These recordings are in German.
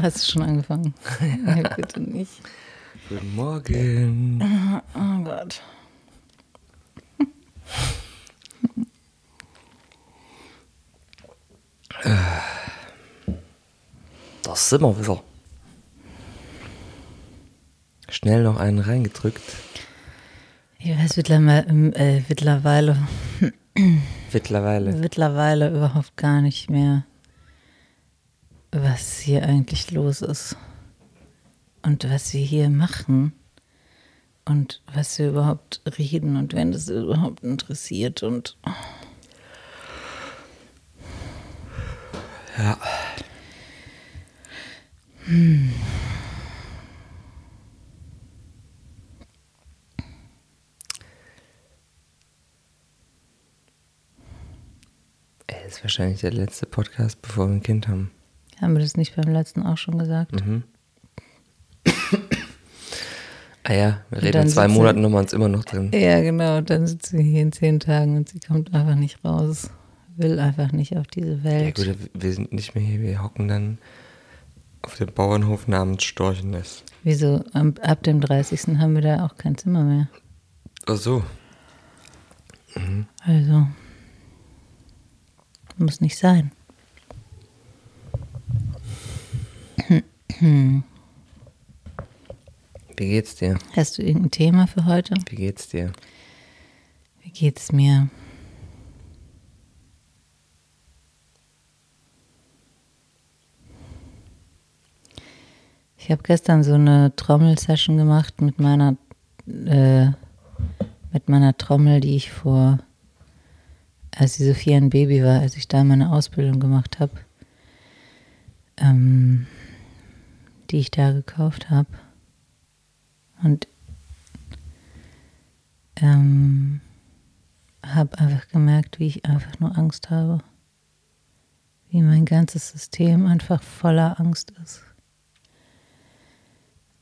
Hast du schon angefangen? nee, bitte nicht. Guten Morgen. Oh Gott. Das sind wir wieder. Schnell noch einen reingedrückt. Ich weiß mittlerweile, äh, mittlerweile, Mittlerweile. mittlerweile überhaupt gar nicht mehr, was hier eigentlich los ist. Und was wir hier machen. Und was wir überhaupt reden und wenn das überhaupt interessiert. Und Ja. Ey, Das ist wahrscheinlich der letzte Podcast, bevor wir ein Kind haben. Haben wir das nicht beim letzten auch schon gesagt? Ah ja, wir reden in zwei Monaten nochmal uns immer noch drin. Ja, genau. Dann sitzt sie hier in zehn Tagen und sie kommt einfach nicht raus. Will einfach nicht auf diese Ja Welt. gut, wir sind nicht mehr hier, wir hocken dann auf dem Bauernhof namens Storchennest. Wieso? Ab dem 30. haben wir da auch kein Zimmer mehr. Ach so. Also. Muss nicht sein. Wie geht's dir? Hast du irgendein Thema für heute? Wie geht's dir? Wie geht's mir? Ich habe gestern so eine Trommelsession gemacht mit meiner äh, mit meiner Trommel, die ich vor, als die Sophia ein Baby war, als ich da meine Ausbildung gemacht habe, ähm, die ich da gekauft habe. Und ähm, habe einfach gemerkt, wie ich einfach nur Angst habe. Wie mein ganzes System einfach voller Angst ist.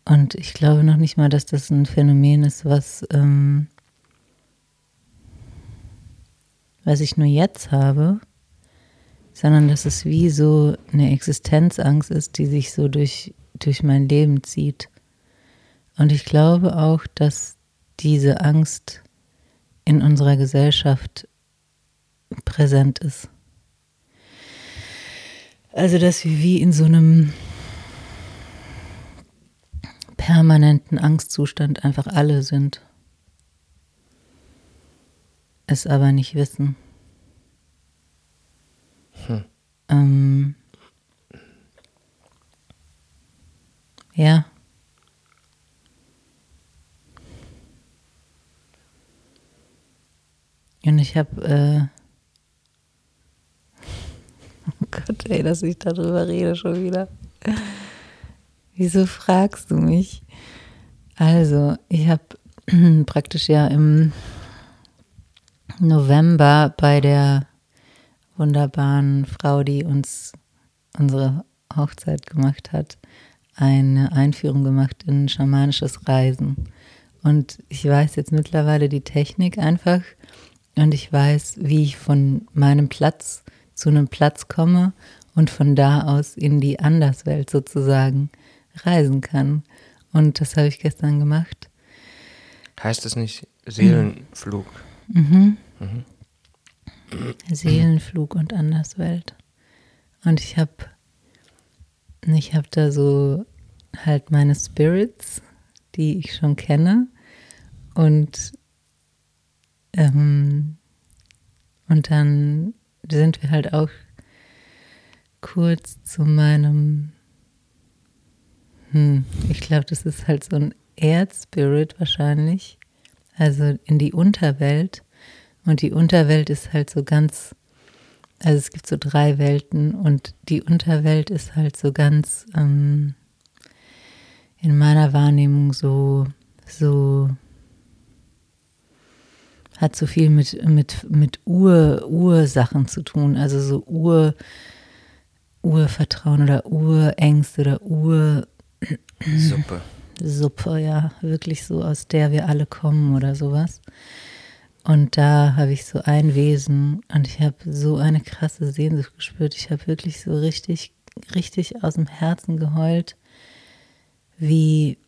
Und ich glaube noch nicht mal, dass das ein Phänomen ist, was, ähm, was ich nur jetzt habe, sondern dass es wie so eine Existenzangst ist, die sich so durch, durch mein Leben zieht. Und ich glaube auch, dass diese Angst in unserer Gesellschaft präsent ist. Also, dass wir wie in so einem permanenten Angstzustand einfach alle sind. Es aber nicht wissen. Ähm, ja. Und ich habe, äh, oh Gott, ey, dass ich darüber rede schon wieder. Wieso fragst du mich? Also, ich habe praktisch ja im November bei der wunderbaren Frau, die uns unsere Hochzeit gemacht hat, eine Einführung gemacht in schamanisches Reisen. Und ich weiß jetzt mittlerweile die Technik einfach und ich weiß, wie ich von meinem Platz zu einem Platz komme und von da aus in die Anderswelt sozusagen reisen kann. Und das habe ich gestern gemacht. Heißt das nicht Seelenflug? Seelenflug und Anderswelt. Und ich habe ich habe da so halt meine Spirits, die ich schon kenne. Und, ähm, und dann sind wir halt auch kurz zu meinem, hm, ich glaube, das ist halt so ein Erdspirit wahrscheinlich, also in die Unterwelt. Und die Unterwelt ist halt so ganz, also es gibt so drei Welten und die Unterwelt ist halt so ganz ähm, in meiner Wahrnehmung so, so, hat so viel mit, mit, mit Ur, Ursachen zu tun, also so Ur, Urvertrauen oder Urängste oder Ur, Suppe. Suppe, ja, wirklich so, aus der wir alle kommen oder sowas. Und da habe ich so ein Wesen und ich habe so eine krasse Sehnsucht gespürt. Ich habe wirklich so richtig richtig aus dem Herzen geheult, wie,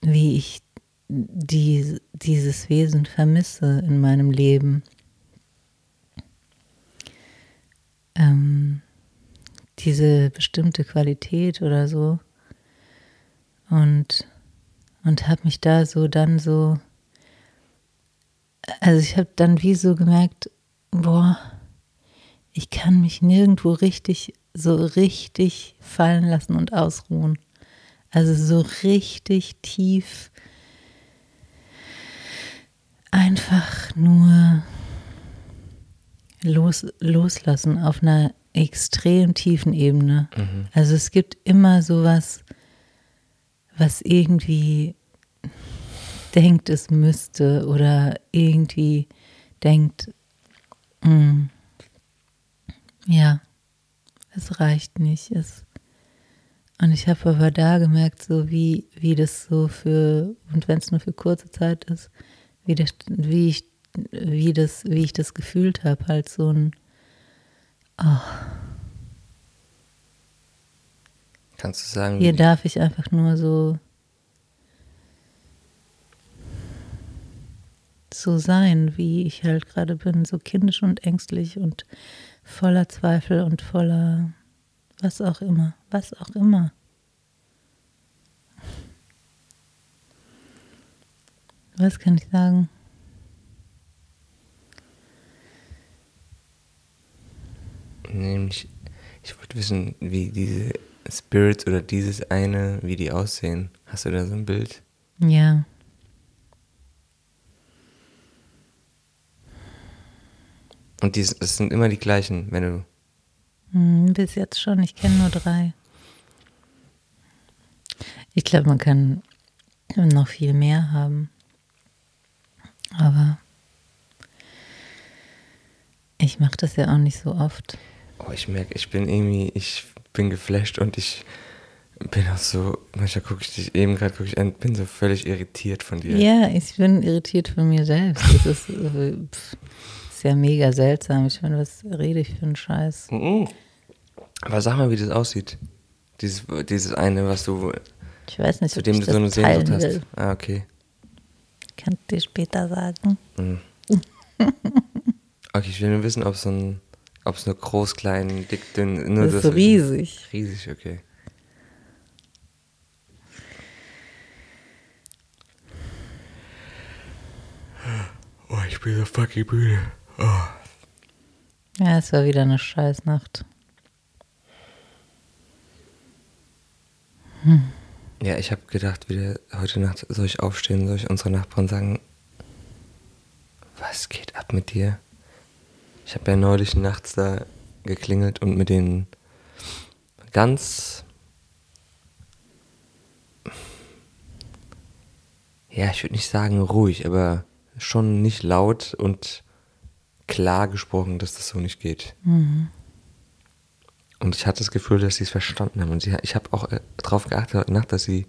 wie ich die, dieses Wesen vermisse in meinem Leben. Ähm, diese bestimmte Qualität oder so. Und, und habe mich da so dann so, also ich habe dann wie so gemerkt, boah, ich kann mich nirgendwo richtig, so richtig fallen lassen und ausruhen. Also so richtig tief einfach nur los, loslassen auf einer extrem tiefen Ebene. Mhm. Also es gibt immer sowas, was irgendwie denkt, es müsste oder irgendwie denkt, mh, mm, ja, es reicht nicht. Es, und ich habe aber da gemerkt, so wie, wie das so für, und wenn es nur für kurze Zeit ist, wie, das, wie, ich, wie, das, wie ich das gefühlt habe, halt so ein, oh. Kannst du sagen? Hier darf ich einfach nur so so sein, wie ich halt gerade bin, so kindisch und ängstlich und voller Zweifel und voller was auch immer, was auch immer. Was kann ich sagen? Nämlich, ich wollte wissen, wie diese Spirits oder dieses eine, wie die aussehen. Hast du da so ein Bild? Ja. Und die, es sind immer die gleichen, wenn du. Hm, bis jetzt schon, ich kenne nur drei. Ich glaube, man kann noch viel mehr haben. Aber ich mache das ja auch nicht so oft. Oh, ich merke, ich bin irgendwie, ich bin geflasht und ich bin auch so, manchmal gucke ich dich eben gerade, gucke ich an, bin so völlig irritiert von dir. Ja, ich bin irritiert von mir selbst. Das ist, äh, pff, ist ja mega seltsam. Ich meine, was rede ich für einen Scheiß? Mhm. Aber sag mal, wie das aussieht. Dieses, dieses eine, was du. Ich weiß nicht, zu dem du so eine Sehnsucht hast. Will. Ah, okay. Kann dir später sagen. Mhm. okay, ich will nur wissen, ob es so ein, ob es nur groß, klein, dick, dünn, nur das ist das riesig. Ist. Riesig, okay. Oh, ich bin so fucking müde. Ja, es war wieder eine Scheißnacht. Hm. Ja, ich habe gedacht, wieder heute Nacht soll ich aufstehen, soll ich unsere Nachbarn sagen, was geht ab mit dir? Ich habe ja neulich nachts da geklingelt und mit denen ganz, ja, ich würde nicht sagen ruhig, aber schon nicht laut und klar gesprochen, dass das so nicht geht. Mhm. Und ich hatte das Gefühl, dass sie es verstanden haben. Und ich habe auch äh, darauf geachtet heute Nacht, dass sie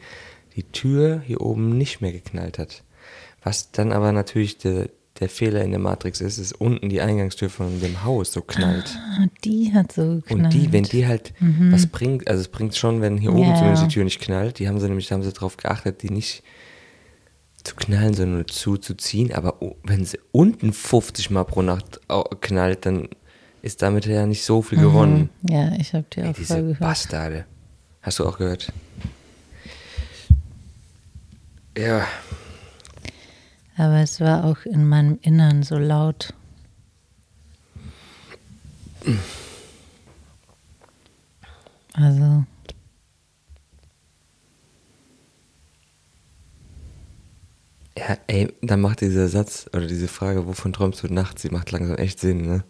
die Tür hier oben nicht mehr geknallt hat. Was dann aber natürlich der, der Fehler in der Matrix ist, ist unten die Eingangstür von dem Haus so knallt. Ah, die hat so geknallt. Und die, wenn die halt mhm. was bringt, also es bringt schon, wenn hier oben ja. zumindest die Tür nicht knallt, die haben sie nämlich, da haben sie darauf geachtet, die nicht zu knallen, sondern zuzuziehen. Aber wenn sie unten 50 Mal pro Nacht knallt, dann ist damit ja nicht so viel gewonnen. Mhm. Ja, ich habe die auch Ey, diese gehört. Bastarde. Hast du auch gehört? Ja. Aber es war auch in meinem Innern so laut. Also. Ja, ey, dann macht dieser Satz oder diese Frage, wovon träumst du nachts, sie macht langsam echt Sinn, ne?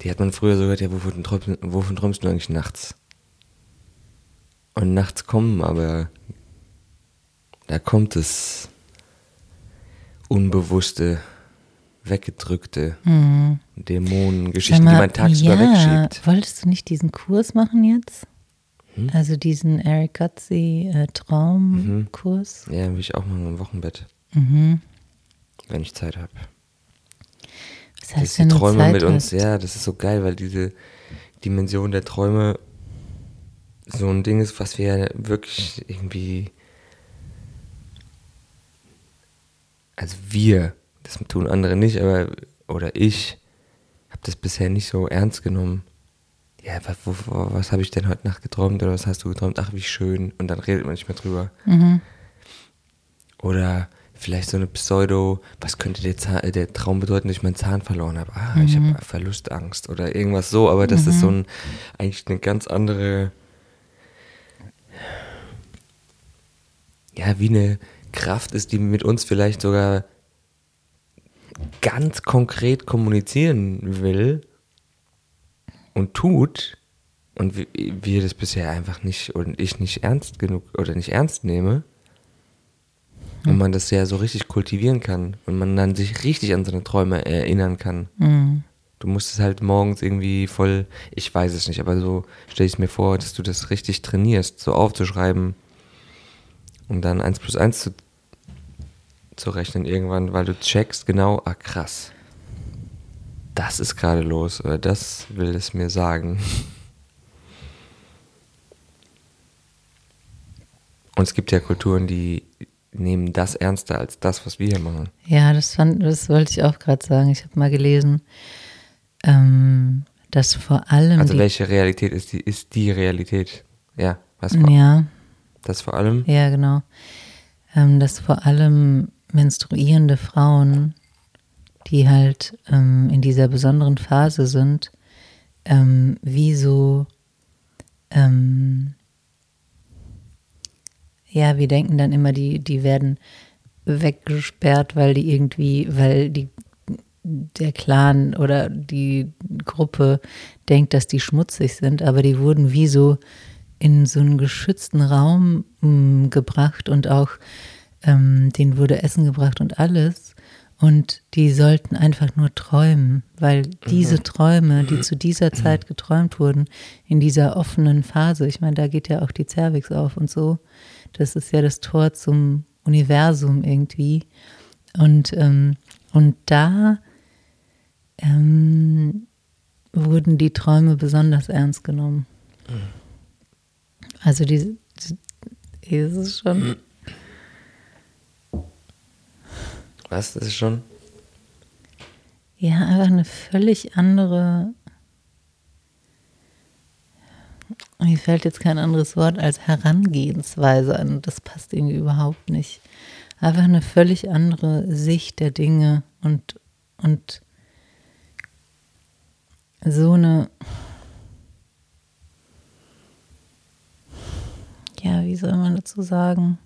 Die hat man früher so gehört, ja, wovon träumst, wovon träumst du eigentlich nachts? Und nachts kommen, aber da kommt es unbewusste, weggedrückte mhm. Dämonengeschichten, die man tagsüber ja, wegschiebt. Wolltest du nicht diesen Kurs machen jetzt? Hm? Also diesen Eric Gutzi äh, Traumkurs? Mhm. Ja, will ich auch machen im Wochenbett. Mhm. Wenn ich Zeit habe. Was heißt dass die Träume Zeit mit uns, hast? ja, das ist so geil, weil diese Dimension der Träume so ein Ding ist, was wir wirklich irgendwie. Also wir, das tun andere nicht, aber oder ich habe das bisher nicht so ernst genommen. Ja, was, was habe ich denn heute Nacht geträumt oder was hast du geträumt? Ach, wie schön. Und dann redet man nicht mehr drüber. Mhm. Oder vielleicht so eine Pseudo, was könnte der, Zahn, der Traum bedeuten, dass ich meinen Zahn verloren habe? Ah, ich habe Verlustangst oder irgendwas so, aber das ist so ein, eigentlich eine ganz andere, ja, wie eine Kraft ist, die mit uns vielleicht sogar ganz konkret kommunizieren will und tut und wir, wir das bisher einfach nicht und ich nicht ernst genug oder nicht ernst nehme und man das ja so richtig kultivieren kann und man dann sich richtig an seine Träume erinnern kann. Mhm. Du musst es halt morgens irgendwie voll, ich weiß es nicht, aber so stelle ich es mir vor, dass du das richtig trainierst, so aufzuschreiben und dann eins plus eins zu, zu rechnen irgendwann, weil du checkst genau, ah krass, das ist gerade los oder das will es mir sagen. Und es gibt ja Kulturen, die nehmen das ernster als das, was wir hier machen. Ja, das, fand, das wollte ich auch gerade sagen. Ich habe mal gelesen, ähm, dass vor allem. Also welche Realität ist die, ist die Realität? Ja, was vor, Ja, das vor allem? ja, genau. Ähm, dass vor allem menstruierende Frauen, die halt ähm, in dieser besonderen Phase sind, ähm, wie so, ähm, ja, wir denken dann immer, die, die werden weggesperrt, weil die irgendwie, weil die der Clan oder die Gruppe denkt, dass die schmutzig sind, aber die wurden wie so in so einen geschützten Raum mh, gebracht und auch ähm, denen wurde Essen gebracht und alles. Und die sollten einfach nur träumen, weil diese Träume, die zu dieser Zeit geträumt wurden, in dieser offenen Phase, ich meine, da geht ja auch die Cervix auf und so, das ist ja das Tor zum Universum irgendwie. Und, ähm, und da ähm, wurden die Träume besonders ernst genommen. Also die, die es ist schon, Was? Ist schon. ja, einfach eine völlig andere, mir fällt jetzt kein anderes Wort als Herangehensweise an. Das passt irgendwie überhaupt nicht. Einfach eine völlig andere Sicht der Dinge und, und so eine, ja, wie soll man dazu sagen?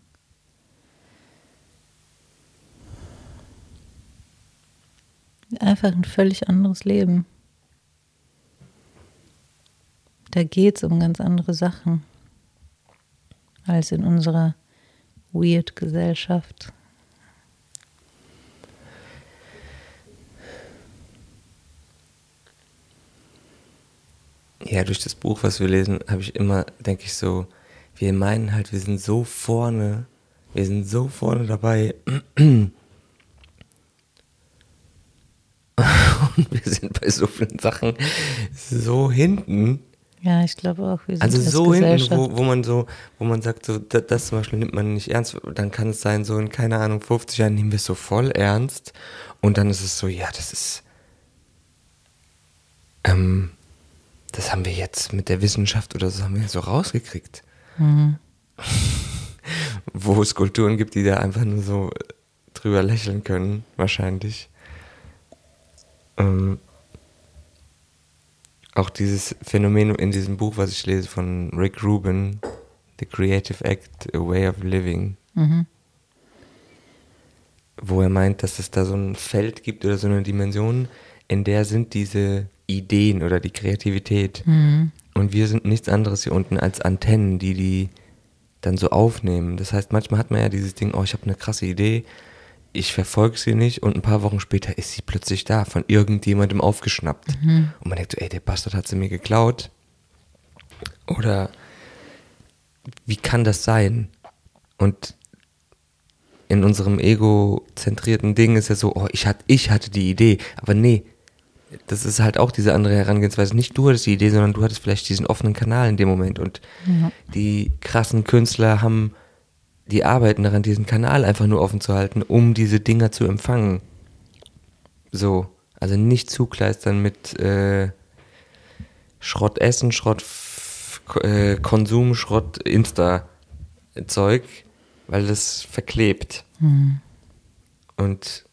Einfach ein völlig anderes Leben. Da geht es um ganz andere Sachen als in unserer weird Gesellschaft. Ja, durch das Buch, was wir lesen, habe ich immer, denke ich so, wir meinen halt, wir sind so vorne, wir sind so vorne dabei. Und wir sind bei so vielen Sachen so hinten. Ja, ich glaube auch, wir sind Also als so hinten, wo, wo man so, wo man sagt, so, das, das zum Beispiel nimmt man nicht ernst. Dann kann es sein, so in, keine Ahnung, 50 Jahren nehmen wir es so voll ernst. Und dann ist es so, ja, das ist, ähm, das haben wir jetzt mit der Wissenschaft oder so haben wir so rausgekriegt. Mhm. Wo es Kulturen gibt, die da einfach nur so drüber lächeln können, wahrscheinlich. Ähm, auch dieses Phänomen in diesem Buch, was ich lese von Rick Rubin, The Creative Act, A Way of Living, Mhm. wo er meint, dass es da so ein Feld gibt oder so eine Dimension, in der sind diese Ideen oder die Kreativität. Mhm. Und wir sind nichts anderes hier unten als Antennen, die die dann so aufnehmen. Das heißt, manchmal hat man ja dieses Ding, oh, ich habe eine krasse Idee, ich verfolge sie nicht und ein paar Wochen später ist sie plötzlich da, von irgendjemandem aufgeschnappt. Und man denkt so, ey, der Bastard hat sie mir geklaut. Oder wie kann das sein? Und in unserem egozentrierten Ding ist ja so, oh, ich, hat, ich hatte die Idee. Aber nee, das ist halt auch diese andere Herangehensweise. Nicht du hattest die Idee, sondern du hattest vielleicht diesen offenen Kanal in dem Moment. Und Ja. die krassen Künstler haben, die arbeiten daran, diesen Kanal einfach nur offen zu halten, um diese Dinger zu empfangen. So. Also nicht zukleistern mit äh, Schrott essen, Schrott äh, Konsum, Schrott Insta-Zeug, weil das verklebt. Und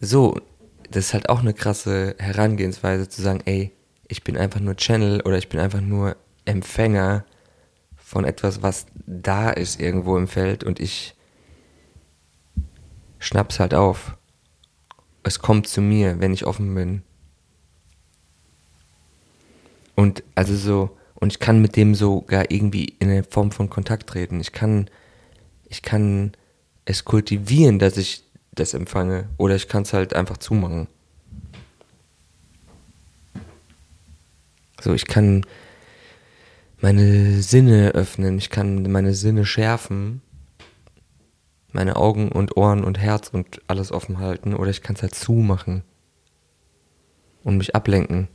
so, das ist halt auch eine krasse Herangehensweise zu sagen, ey, ich bin einfach nur Channel oder ich bin einfach nur Empfänger von etwas, was da ist irgendwo im Feld und ich schnapp's halt auf. Es kommt zu mir, wenn ich offen bin. Und also so, und ich kann mit dem sogar irgendwie in eine Form von Kontakt treten. Ich kann, ich kann es kultivieren, dass ich das empfange. Oder ich kann es halt einfach zumachen. So, ich kann meine Sinne öffnen, ich kann meine Sinne schärfen, meine Augen und Ohren und Herz und alles offen halten, oder ich kann es halt zumachen und mich ablenken.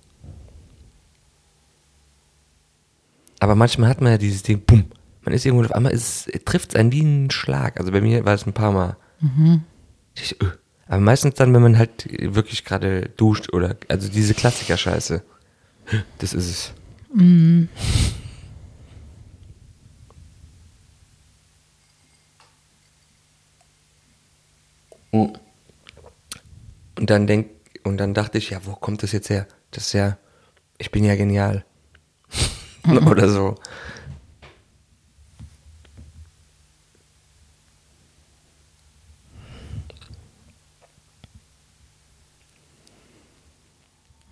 Aber manchmal hat man ja dieses Ding, bumm, man ist irgendwo, auf einmal trifft es einen wie ein Schlag. Also bei mir war es ein paar Mal. Ich, äh. Aber meistens dann, wenn man halt wirklich gerade duscht oder, also diese Klassiker-Scheiße. Das ist es. Und dann denk, und dann dachte ich, ja, wo kommt das jetzt her? Das ist ja, ich bin ja genial. Oder so.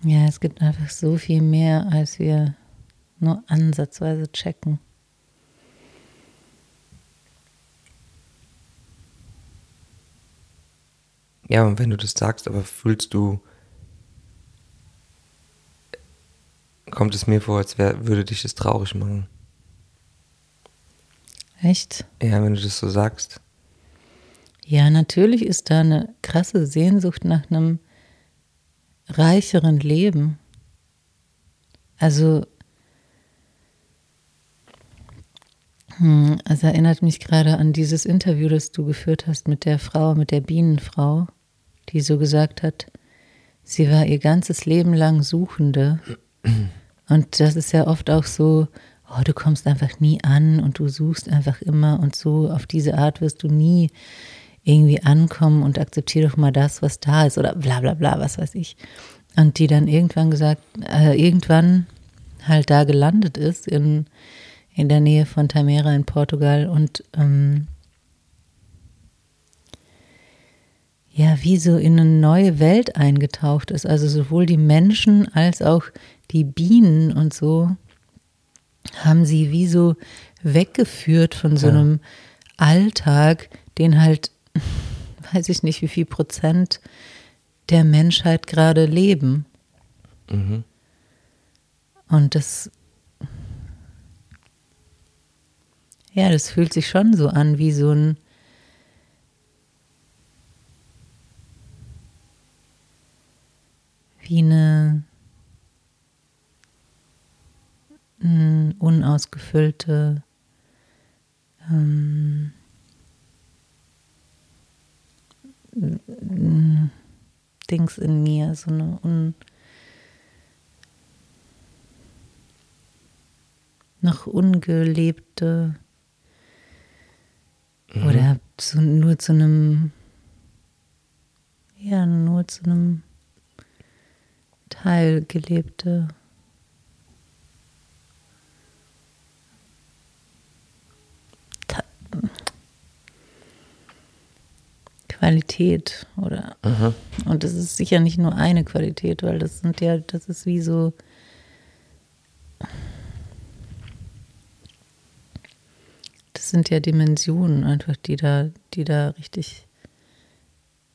Ja, es gibt einfach so viel mehr, als wir nur ansatzweise checken. Ja, und wenn du das sagst, aber fühlst du, kommt es mir vor, als wär, würde dich das traurig machen. Echt? Ja, wenn du das so sagst. Ja, natürlich ist da eine krasse Sehnsucht nach einem reicheren Leben. Also, hm, es erinnert mich gerade an dieses Interview, das du geführt hast mit der Frau, mit der Bienenfrau, die so gesagt hat, sie war ihr ganzes Leben lang Suchende. Und das ist ja oft auch so, oh, du kommst einfach nie an und du suchst einfach immer und so auf diese Art wirst du nie irgendwie ankommen und akzeptiere doch mal das, was da ist oder bla bla bla, was weiß ich. Und die dann irgendwann gesagt, äh, irgendwann halt da gelandet ist in, in der Nähe von Tamera in Portugal und ähm, ja, wie so in eine neue Welt eingetaucht ist. Also sowohl die Menschen als auch die Bienen und so haben sie wie so weggeführt von so Ja. einem Alltag, den halt, weiß ich nicht, wie viel Prozent der Menschheit gerade leben. Mhm. Und das, ja, das fühlt sich schon so an wie so ein, wie eine mm, unausgefüllte ähm, Dings in mir, so eine un, noch ungelebte oder zu, nur zu einem, ja, nur zu einem Teil gelebte. Qualität oder Aha. und das ist sicher nicht nur eine Qualität, weil das sind ja, das ist wie so. Das sind ja Dimensionen einfach, die da, die da richtig.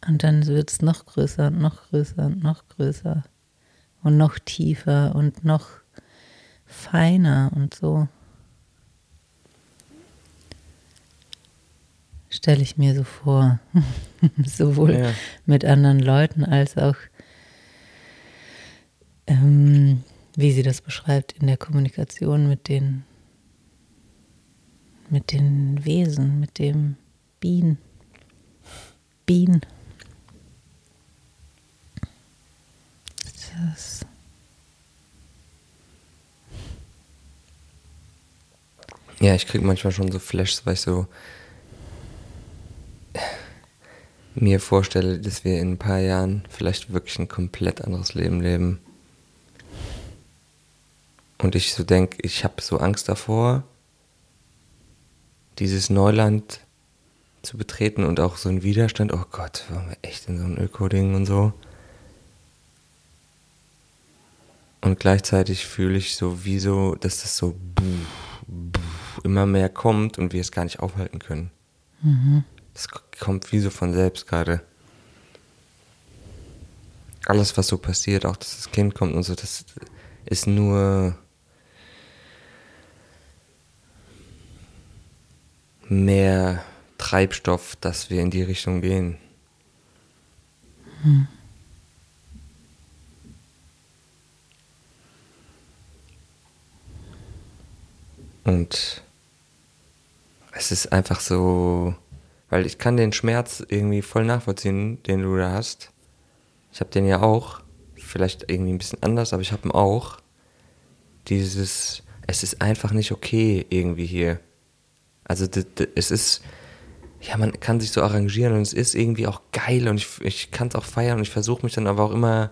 Und dann wird es noch größer und noch größer und noch größer und noch tiefer und noch feiner und so. Stelle ich mir so vor. Sowohl Ja. mit anderen Leuten als auch ähm, wie sie das beschreibt in der Kommunikation mit den, mit den Wesen, mit dem Bienen. Bienen. Das Ja, ich kriege manchmal schon so Flashs, weil ich so mir vorstelle, dass wir in ein paar Jahren vielleicht wirklich ein komplett anderes Leben leben. Und ich so denke, ich habe so Angst davor, dieses Neuland zu betreten und auch so ein Widerstand. Oh Gott, waren wir echt in so ein Öko-Ding und so. Und gleichzeitig fühle ich so, wie so, dass das so immer mehr kommt und wir es gar nicht aufhalten können. Mhm. Das kommt wie so von selbst gerade. Alles, was so passiert, auch dass das Kind kommt und so, das ist nur mehr Treibstoff, dass wir in die Richtung gehen. Hm. Und es ist einfach so, weil ich kann den Schmerz irgendwie voll nachvollziehen, den du da hast. Ich habe den ja auch, vielleicht irgendwie ein bisschen anders, aber ich habe ihn auch. Dieses, es ist einfach nicht okay irgendwie hier. Also es ist, ja, man kann sich so arrangieren und es ist irgendwie auch geil und ich, ich kann es auch feiern und ich versuche mich dann aber auch immer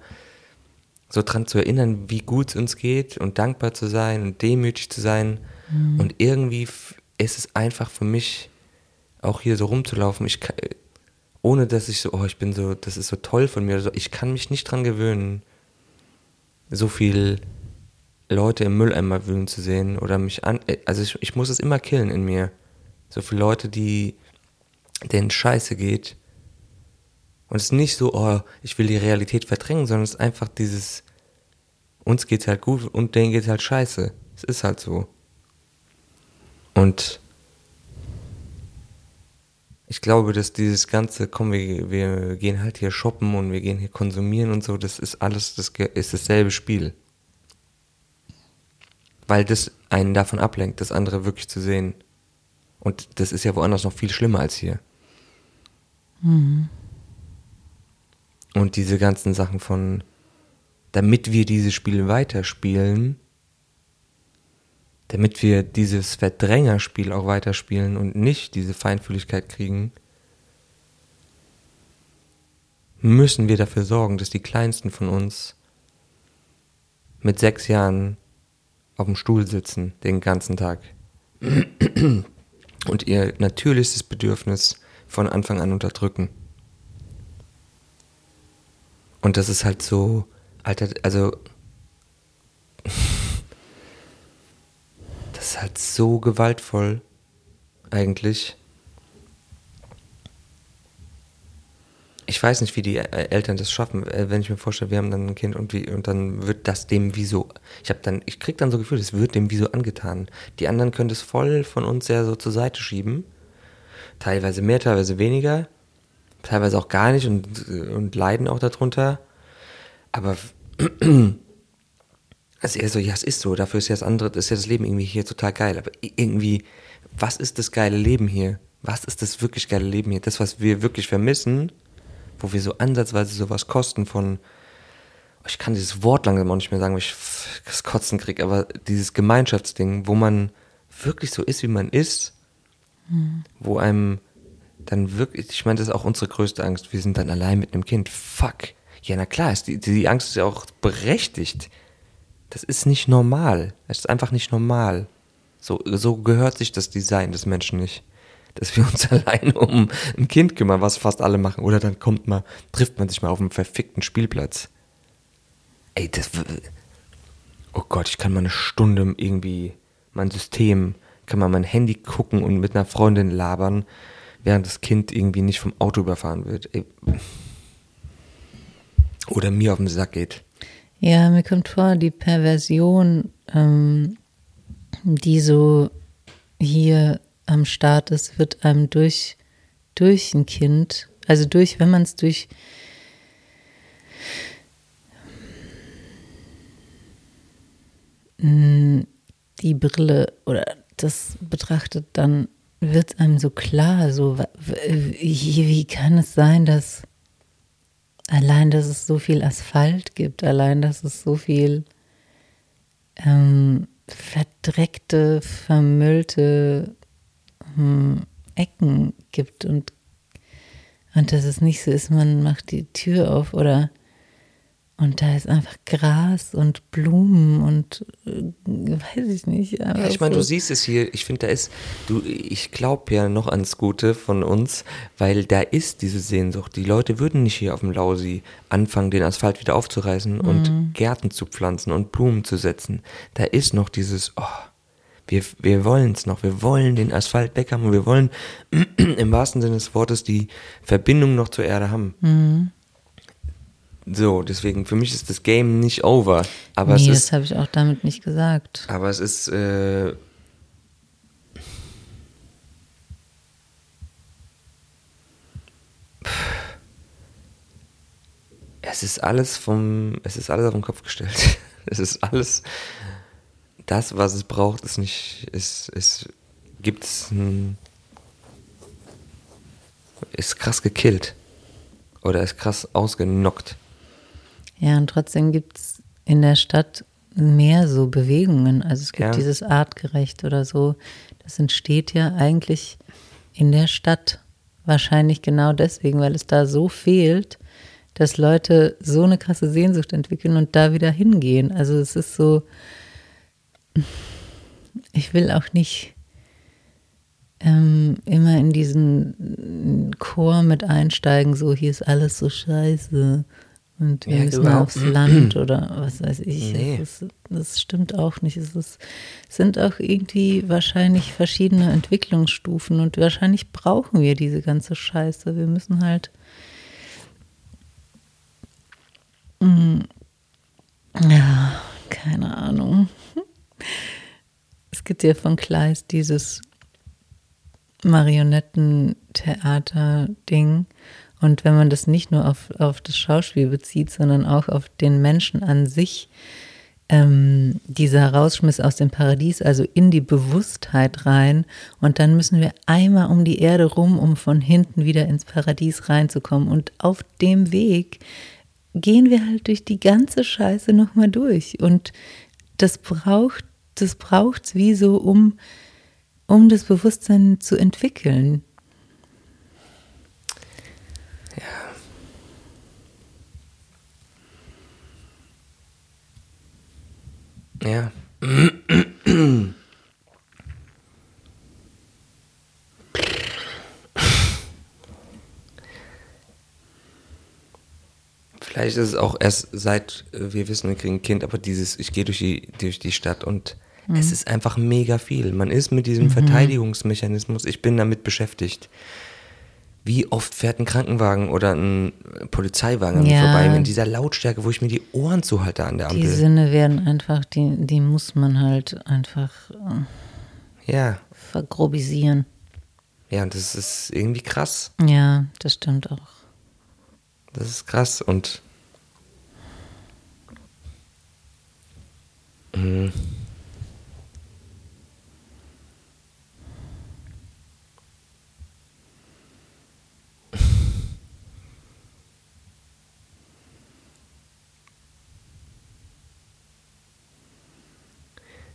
so dran zu erinnern, wie gut es uns geht und dankbar zu sein und demütig zu sein. Mhm. Und irgendwie ist es einfach für mich, auch hier so rumzulaufen. Ich kann, ohne dass ich so, oh, ich bin so, das ist so toll von mir. So, ich kann mich nicht dran gewöhnen, so viel Leute im Mülleimer wühlen zu sehen oder mich an. Also ich, ich muss es immer killen in mir. So viele Leute, die denen Scheiße geht. Und es ist nicht so, oh, ich will die Realität verdrängen, sondern es ist einfach dieses, uns geht's halt gut und denen geht's halt scheiße. Es ist halt so. Und ich glaube, dass dieses ganze, komm, wir, wir gehen halt hier shoppen und wir gehen hier konsumieren und so, das ist alles, das ist dasselbe Spiel. Weil das einen davon ablenkt, das andere wirklich zu sehen. Und das ist ja woanders noch viel schlimmer als hier. Mhm. Und diese ganzen Sachen von, damit wir diese Spiele weiterspielen, damit wir dieses Verdrängerspiel auch weiterspielen und nicht diese Feinfühligkeit kriegen, müssen wir dafür sorgen, dass die Kleinsten von uns mit sechs Jahren auf dem Stuhl sitzen den ganzen Tag und ihr natürlichstes Bedürfnis von Anfang an unterdrücken. Und das ist halt so, Alter, also das ist halt so gewaltvoll, eigentlich. Ich weiß nicht, wie die Eltern das schaffen, äh, wenn ich mir vorstelle, wir haben dann ein Kind und, wie, und dann wird das dem wie so, ich habe dann, ich krieg dann so Gefühl, es wird dem wie so angetan. Die anderen können das voll von uns sehr so zur Seite schieben. Teilweise mehr, teilweise weniger. Teilweise auch gar nicht und, und leiden auch darunter. Aber also er so, ja, es ist so, dafür ist ja das andere, ist ja das Leben irgendwie hier total geil. Aber irgendwie, was ist das geile Leben hier? Was ist das wirklich geile Leben hier? Das, was wir wirklich vermissen, wo wir so ansatzweise sowas kosten von, ich kann dieses Wort langsam auch nicht mehr sagen, weil ich das Kotzen kriege, aber dieses Gemeinschaftsding, wo man wirklich so ist, wie man ist, mhm. wo einem dann wirklich, ich meine, das ist auch unsere größte Angst, wir sind dann allein mit einem Kind. Fuck. Ja, na klar, ist die, die Angst ist ja auch berechtigt. Das ist nicht normal. Es ist einfach nicht normal. So, so gehört sich das Design des Menschen nicht. Dass wir uns allein um ein Kind kümmern, was fast alle machen. Oder dann kommt mal, trifft man sich mal auf einem verfickten Spielplatz. Ey, das. Oh Gott, ich kann mal eine Stunde irgendwie mein System, kann mal mein Handy gucken und mit einer Freundin labern, während das Kind irgendwie nicht vom Auto überfahren wird. Ey. Oder mir auf den Sack geht. Ja, mir kommt vor, die Perversion, ähm, die so hier am Start ist, wird einem durch, durch ein Kind, also durch, wenn man es durch mh, die Brille oder das betrachtet, dann wird einem so klar, so wie, wie kann es sein, dass allein, dass es so viel Asphalt gibt, allein, dass es so viel ähm, verdreckte, vermüllte hm, Ecken gibt und, und dass es nicht so ist, man macht die Tür auf oder und da ist einfach Gras und Blumen und äh, weiß ich nicht. Ja, ich meine, so. du siehst es hier, ich finde, da ist, du, ich glaube ja noch ans Gute von uns, weil da ist diese Sehnsucht. Die Leute würden nicht hier auf dem Lausi anfangen, den Asphalt wieder aufzureißen mhm. und Gärten zu pflanzen und Blumen zu setzen. Da ist noch dieses, oh, wir, wir wollen es noch, wir wollen den Asphalt weg haben und wir wollen im wahrsten Sinne des Wortes die Verbindung noch zur Erde haben. Mhm. So, deswegen, für mich ist das Game nicht over. Aber nee, es ist, das habe ich auch damit nicht gesagt. Aber es ist. Äh, es ist alles vom, es ist alles auf den Kopf gestellt. Es ist alles, das, was es braucht, ist nicht, ist, ist, gibt es ist krass gekillt. Oder ist krass ausgenockt. Ja, und trotzdem gibt es in der Stadt mehr so Bewegungen. Also es gibt ja. dieses Artgerecht oder so. Das entsteht ja eigentlich in der Stadt. Wahrscheinlich genau deswegen, weil es da so fehlt, dass Leute so eine krasse Sehnsucht entwickeln und da wieder hingehen. Also es ist so, ich will auch nicht ähm, immer in diesen Chor mit einsteigen, so hier ist alles so scheiße und wir ja, müssen genau. aufs Land oder was weiß ich. Nee. Das, das, stimmt auch nicht. Es ist, sind auch irgendwie wahrscheinlich verschiedene Entwicklungsstufen und wahrscheinlich brauchen wir diese ganze Scheiße. Wir müssen halt. Mm, ja, keine Ahnung. Es gibt ja von Kleist dieses Marionettentheater-Ding. Und wenn man das nicht nur auf, auf das Schauspiel bezieht, sondern auch auf den Menschen an sich, ähm, dieser Rausschmiss aus dem Paradies, also in die Bewusstheit rein. Und dann müssen wir einmal um die Erde rum, um von hinten wieder ins Paradies reinzukommen. Und auf dem Weg gehen wir halt durch die ganze Scheiße nochmal durch. Und das braucht, das wie so, um, um das Bewusstsein zu entwickeln. Ja. Vielleicht ist es auch erst seit wir wissen, wir kriegen ein Kind, aber dieses, ich gehe durch die, durch die Stadt und mhm. es ist einfach mega viel. Man ist mit diesem mhm. Verteidigungsmechanismus, ich bin damit beschäftigt wie oft fährt ein Krankenwagen oder ein Polizeiwagen an ja. vorbei in dieser Lautstärke, wo ich mir die Ohren zuhalte an der Ampel. Die Sinne werden einfach, die, die muss man halt einfach äh, ja. vergrobisieren. Ja, und das ist irgendwie krass. Ja, das stimmt auch. Das ist krass und mh.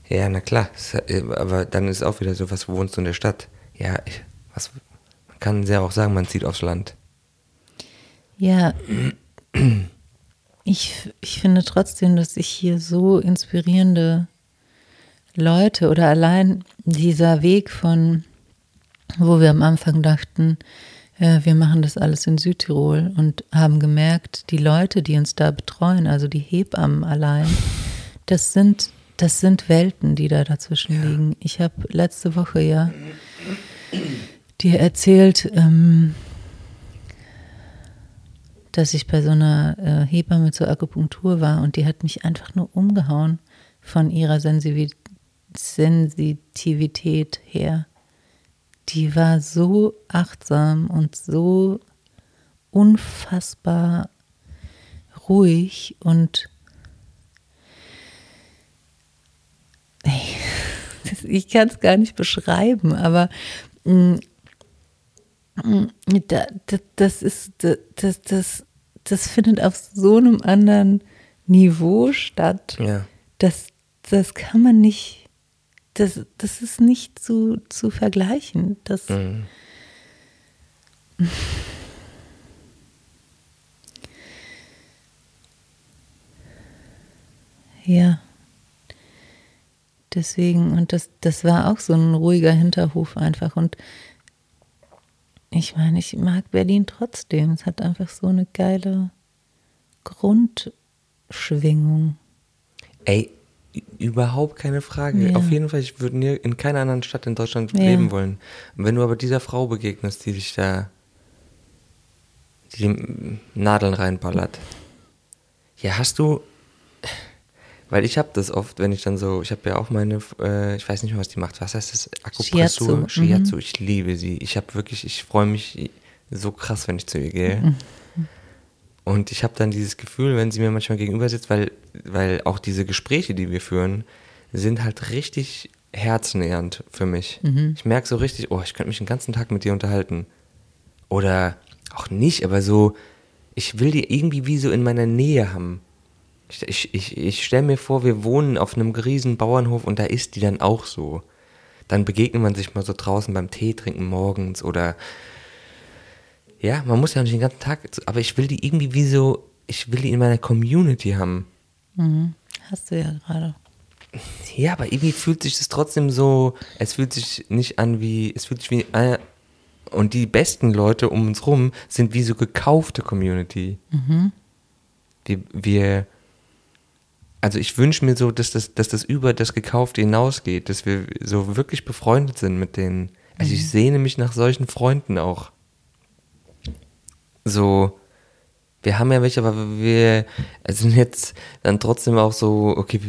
Ja, na klar. Äh, aber dann ist auch wieder so, was wohnst du in der Stadt? Ja, ich, was, man kann ja auch sagen, man zieht aufs Land. Ja. Ich, ich finde trotzdem, dass ich hier so inspirierende Leute oder allein dieser Weg von, wo wir am Anfang dachten, äh, wir machen das alles in Südtirol und haben gemerkt, die Leute, die uns da betreuen, also die Hebammen allein, das sind das sind Welten, die da dazwischen ja. liegen. Ich habe letzte Woche ja dir erzählt, ähm, dass ich bei so einer äh, Hebamme zur Akupunktur war und die hat mich einfach nur umgehauen von ihrer Sensitivität her. Die war so achtsam und so unfassbar ruhig und ich kann es gar nicht beschreiben, aber da, da, das ist, das, das, das findet auf so einem anderen Niveau statt. Ja. Das, das kann man nicht, das, das ist nicht zu, zu vergleichen. Das, Mhm. Ja. Deswegen, und das, das war auch so ein ruhiger Hinterhof einfach. Und ich meine, ich mag Berlin trotzdem. Es hat einfach so eine geile Grundschwingung. Ey, überhaupt keine Frage. Ja. Auf jeden Fall, ich würde nie in keiner anderen Stadt in Deutschland Ja. leben wollen. Wenn du aber dieser Frau begegnest, die dich da die die Nadeln reinballert, ja, hast du, weil ich habe das oft, wenn ich dann so, ich habe ja auch meine, äh, ich weiß nicht mehr, was die macht, was heißt das? Akupressur? Shiatsu, Shiatsu, mhm. ich liebe sie. Ich habe wirklich, ich freue mich so krass, wenn ich zu ihr gehe. Und ich habe dann dieses Gefühl, wenn sie mir manchmal gegenüber sitzt, weil, weil auch diese Gespräche, die wir führen, sind halt richtig herznähernd für mich. Ich merke so richtig, oh, ich könnte mich den ganzen Tag mit dir unterhalten. Oder auch nicht, aber so, ich will die irgendwie wie so in meiner Nähe haben. Ich, ich, ich, stelle mir vor, wir wohnen auf einem riesen Bauernhof und da ist die dann auch so. Dann begegnet man sich mal so draußen beim Tee trinken morgens oder ja, man muss ja nicht den ganzen Tag, aber ich will die irgendwie wie so, ich will die in meiner Community haben. Mhm. Hast du ja gerade. Ja, aber irgendwie fühlt sich das trotzdem so, es fühlt sich nicht an wie, es fühlt sich wie, äh, und die besten Leute um uns rum sind wie so gekaufte Community. Wir, wir, also ich wünsche mir so, dass das, dass das über das Gekaufte hinausgeht, dass wir so wirklich befreundet sind mit denen. Also ich sehne mich nach solchen Freunden auch. So, wir haben ja welche, aber wir also sind jetzt dann trotzdem auch so, okay,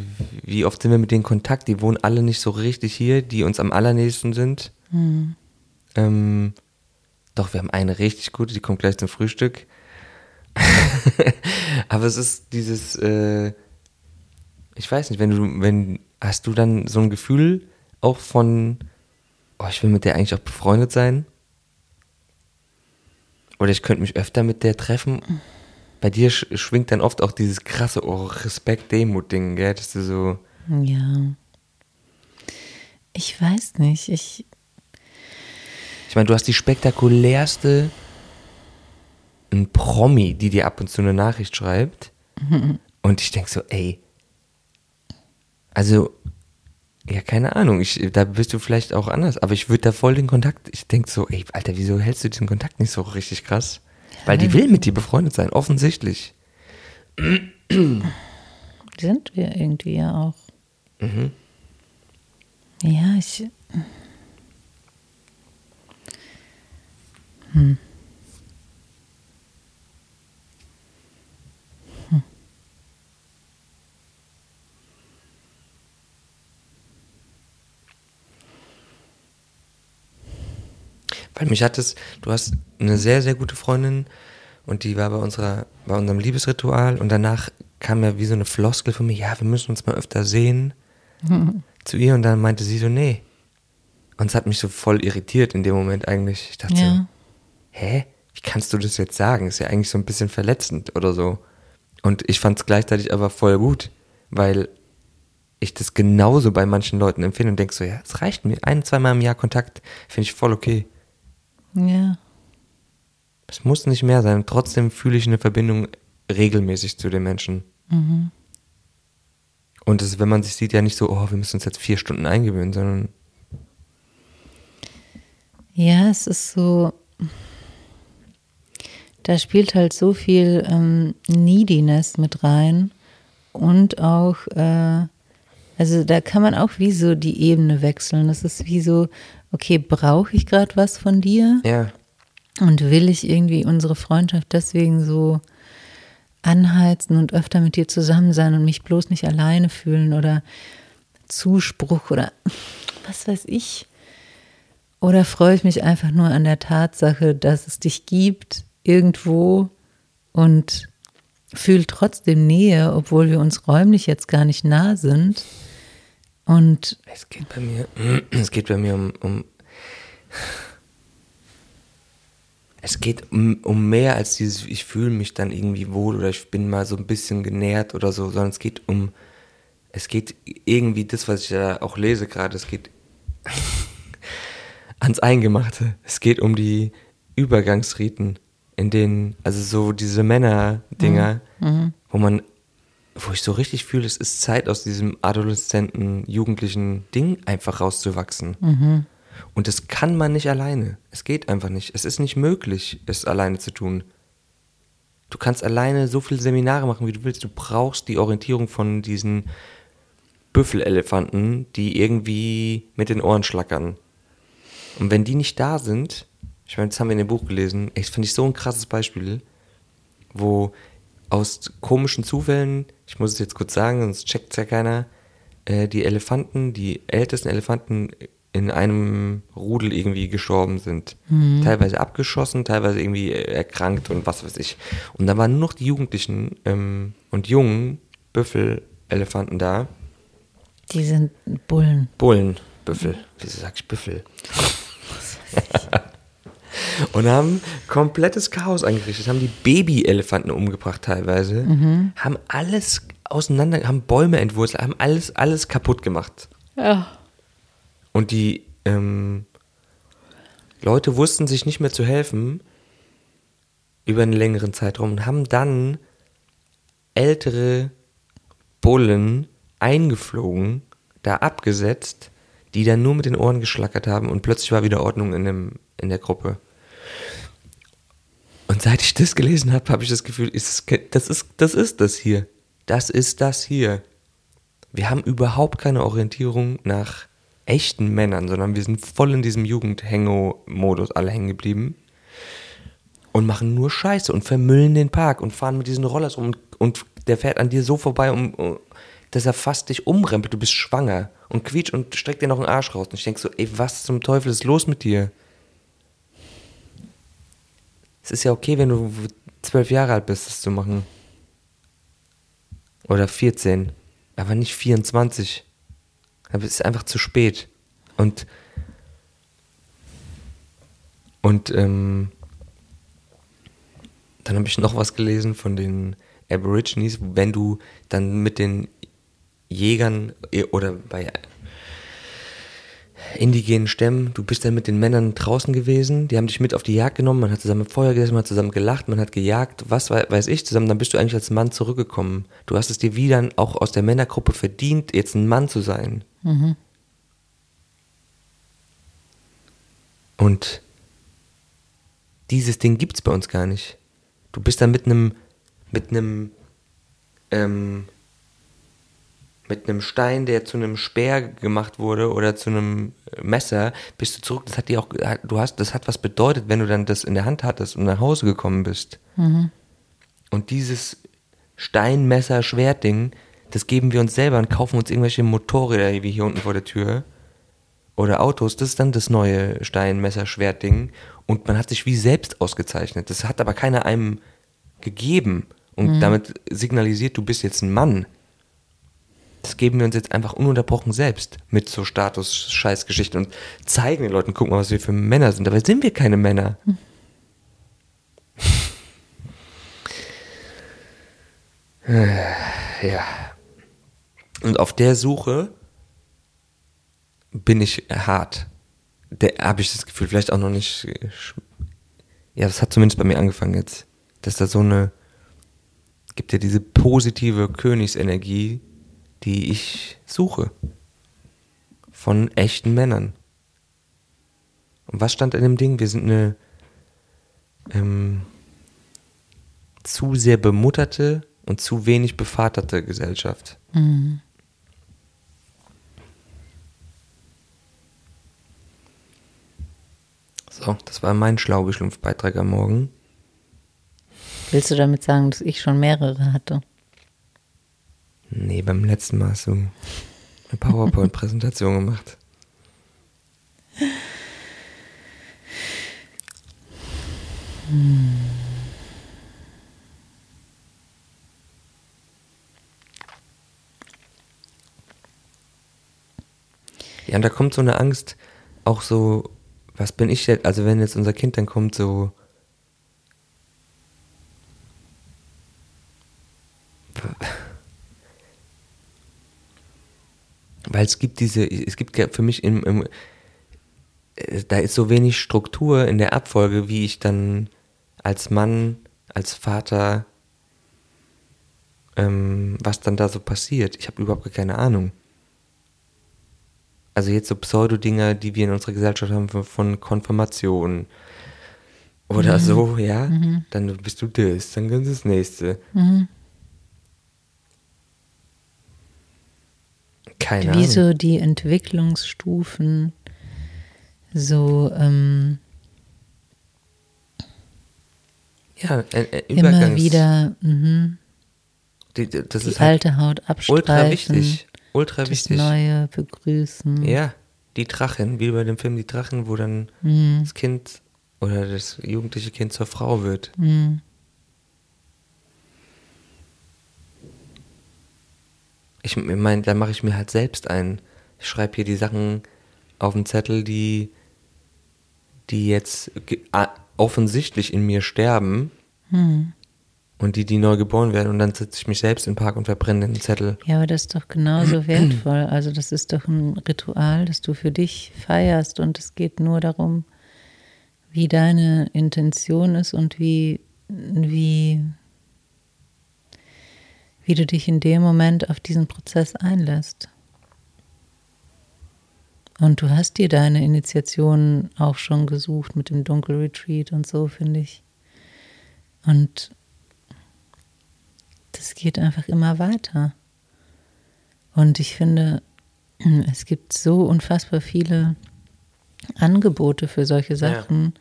wie, oft sind wir mit denen in Kontakt? Die wohnen alle nicht so richtig hier, die uns am allernächsten sind. Ähm, doch, wir haben eine richtig gute, die kommt gleich zum Frühstück. aber es ist dieses, äh, ich weiß nicht, wenn du, wenn, hast du dann so ein Gefühl auch von, oh, ich will mit der eigentlich auch befreundet sein? Oder ich könnte mich öfter mit der treffen. Bei dir sch schwingt dann oft auch dieses krasse oh, Respekt-Demut-Ding, gell? Dass du so, Ja. Ich weiß nicht. Ich, ich meine, du hast die spektakulärste ein Promi, die dir ab und zu eine Nachricht schreibt. Und ich denke so, ey, also, ja, keine Ahnung, ich, da bist du vielleicht auch anders, aber ich würde da voll den Kontakt, ich denke so, ey, Alter, wieso hältst du diesen Kontakt nicht so richtig krass? Weil die will mit dir befreundet sein, offensichtlich. sind wir irgendwie ja auch. Ja, ich. Weil mich hat es, du hast eine sehr, sehr gute Freundin und die war bei unserer, bei unserem Liebesritual und danach kam ja wie so eine Floskel von mir, ja, wir müssen uns mal öfter sehen zu ihr und dann meinte sie so, nee. Und es hat mich so voll irritiert in dem Moment eigentlich. Ich dachte so, Ja. hä? Wie kannst du das jetzt sagen? Ist ja eigentlich so ein bisschen verletzend oder so. Und ich fand es gleichzeitig aber voll gut, weil ich das genauso bei manchen Leuten empfinde und denke so, ja, es reicht mir. Ein, zweimal im Jahr Kontakt finde ich voll okay. Ja. Es muss nicht mehr sein. Trotzdem fühle ich eine Verbindung regelmäßig zu den Menschen. Und es ist, wenn man sich sieht, ja nicht so, oh, wir müssen uns jetzt vier Stunden eingewöhnen, sondern Ja, es ist so. Da spielt halt so viel ähm, Neediness mit rein und auch, äh, also da kann man auch wie so die Ebene wechseln. Das ist wie so, okay, brauche ich gerade was von dir? ja, Und will ich irgendwie unsere Freundschaft deswegen so anheizen und öfter mit dir zusammen sein und mich bloß nicht alleine fühlen oder Zuspruch oder was weiß ich? Oder freue ich mich einfach nur an der Tatsache, dass es dich gibt irgendwo und fühle trotzdem Nähe, obwohl wir uns räumlich jetzt gar nicht nah sind? Und Es geht bei mir, es geht bei mir um, um es geht um, um mehr als dieses, ich fühle mich dann irgendwie wohl oder ich bin mal so ein bisschen genährt oder so, sondern es geht um, es geht irgendwie das, was ich da auch lese gerade, es geht ans Eingemachte. Es geht um die Übergangsriten, in denen, also so diese Männer-Dinger, wo man, wo ich so richtig fühle, es ist Zeit, aus diesem adoleszenten, jugendlichen Ding einfach rauszuwachsen. Und das kann man nicht alleine. Es geht einfach nicht. Es ist nicht möglich, es alleine zu tun. Du kannst alleine so viele Seminare machen, wie du willst. Du brauchst die Orientierung von diesen Büffelelefanten, die irgendwie mit den Ohren schlackern. Und wenn die nicht da sind, ich meine, das haben wir in dem Buch gelesen, echt finde ich so ein krasses Beispiel, wo aus komischen Zufällen, ich muss es jetzt kurz sagen, sonst checkt es ja keiner, äh, die Elefanten, die ältesten Elefanten in einem Rudel irgendwie gestorben sind. Teilweise abgeschossen, teilweise irgendwie äh, erkrankt und was weiß ich. Und da waren nur noch die Jugendlichen ähm, und jungen Büffelelefanten da. die sind Bullen. Bullen, Büffel. Wieso sag ich Büffel? und haben komplettes Chaos angerichtet, haben die Babyelefanten umgebracht teilweise, haben alles auseinander, haben Bäume entwurzelt, haben alles, alles kaputt gemacht. Ja. Und die ähm, Leute wussten sich nicht mehr zu helfen über einen längeren Zeitraum und haben dann ältere Bullen eingeflogen, da abgesetzt, die dann nur mit den Ohren geschlackert haben und plötzlich war wieder Ordnung in, dem, in der Gruppe. Und seit ich das gelesen habe, habe ich das Gefühl, ist das, ist, das ist das hier. Das ist das hier. Wir haben überhaupt keine Orientierung nach echten Männern, sondern wir sind voll in diesem Jugendhängo-Modus alle hängen geblieben und machen nur Scheiße und vermüllen den Park und fahren mit diesen Rollers rum und, der fährt an dir so vorbei, um, um, dass er fast dich umrempelt. Du bist schwanger und quietscht und streckt dir noch einen Arsch raus. Und ich denk so, ey, was zum Teufel ist los mit dir? Es ist ja okay, wenn du zwölf Jahre alt bist, das zu machen. Oder 14. Aber nicht 24. Aber es ist einfach zu spät. Und und ähm, dann habe ich noch was gelesen von den Aborigines, wenn du dann mit den Jägern eh, oder bei indigenen Stämmen, du bist dann mit den Männern draußen gewesen, die haben dich mit auf die Jagd genommen, man hat zusammen im Feuer gesessen, man hat zusammen gelacht, man hat gejagt, was wei- weiß ich zusammen, dann bist du eigentlich als Mann zurückgekommen. Du hast es dir wieder auch aus der Männergruppe verdient, jetzt ein Mann zu sein. Und dieses Ding gibt's bei uns gar nicht. Du bist dann mit einem, mit einem, ähm, mit einem Stein, der zu einem Speer gemacht wurde oder zu einem Messer, bist du zurück. Das hat dir auch, du hast, das hat was bedeutet, wenn du dann das in der Hand hattest und nach Hause gekommen bist. Und dieses Stein, Messer, Schwertding, das geben wir uns selber und kaufen uns irgendwelche Motorräder wie hier unten vor der Tür oder Autos, das ist dann das neue Stein, Messer, Schwertding. Und man hat sich wie selbst ausgezeichnet. Das hat aber keiner einem gegeben und damit signalisiert, du bist jetzt ein Mann. Das geben wir uns jetzt einfach ununterbrochen selbst mit so Status-Scheißgeschichten und zeigen den Leuten, guck mal, was wir für Männer sind. Dabei sind wir keine Männer. Äh, ja. Und auf der Suche bin ich hart. Der habe ich das Gefühl, vielleicht auch noch nicht. äh, Ja, das hat zumindest bei mir angefangen jetzt. Dass da so eine. Gibt ja diese positive Königsenergie, die ich suche. Von echten Männern. Und was stand in dem Ding? Wir sind eine ähm, zu sehr bemutterte und zu wenig bevaterte Gesellschaft. So, das war mein Schlaubeschlumpf-Beitrag am Morgen. Willst du damit sagen, dass ich schon mehrere hatte? Nee, beim letzten Mal hast du eine PowerPoint-Präsentation gemacht. Ja, und da kommt so eine Angst, auch so, was bin ich jetzt, also wenn jetzt unser Kind dann kommt, so, weil es gibt diese, es gibt für mich im, im äh, da ist so wenig Struktur in der Abfolge, wie ich dann als Mann, als Vater, ähm, was dann da so passiert. Ich habe überhaupt keine Ahnung. Also jetzt so Pseudo-Dinger, die wir in unserer Gesellschaft haben, von, von Konfirmation oder mhm. so, ja, mhm. dann bist du das, dann kannst du das nächste. Mhm. Keine Wie Ahnung. so die Entwicklungsstufen so ähm, ja, äh, immer wieder mh, die, das die ist alte halt Haut abstreifen. Ultra wichtig. Ultra das wichtig. Neue begrüßen. Ja, die Drachen, wie bei dem Film Die Drachen, wo dann Mhm. das Kind oder das jugendliche Kind zur Frau wird. Mhm. Ich meine, da mache ich mir halt selbst ein. Ich schreibe hier die Sachen auf den Zettel, die, die jetzt offensichtlich in mir sterben Hm. und die, die neu geboren werden. Und dann setze ich mich selbst in den Park und verbrenne den Zettel. Ja, aber das ist doch genauso wertvoll. Also das ist doch ein Ritual, das du für dich feierst und es geht nur darum, wie deine Intention ist und wie, wie, wie du dich in dem Moment auf diesen Prozess einlässt. Und du hast dir deine Initiation auch schon gesucht mit dem Dunkelretreat und so, finde ich. Und das geht einfach immer weiter. Und ich finde, es gibt so unfassbar viele Angebote für solche Sachen,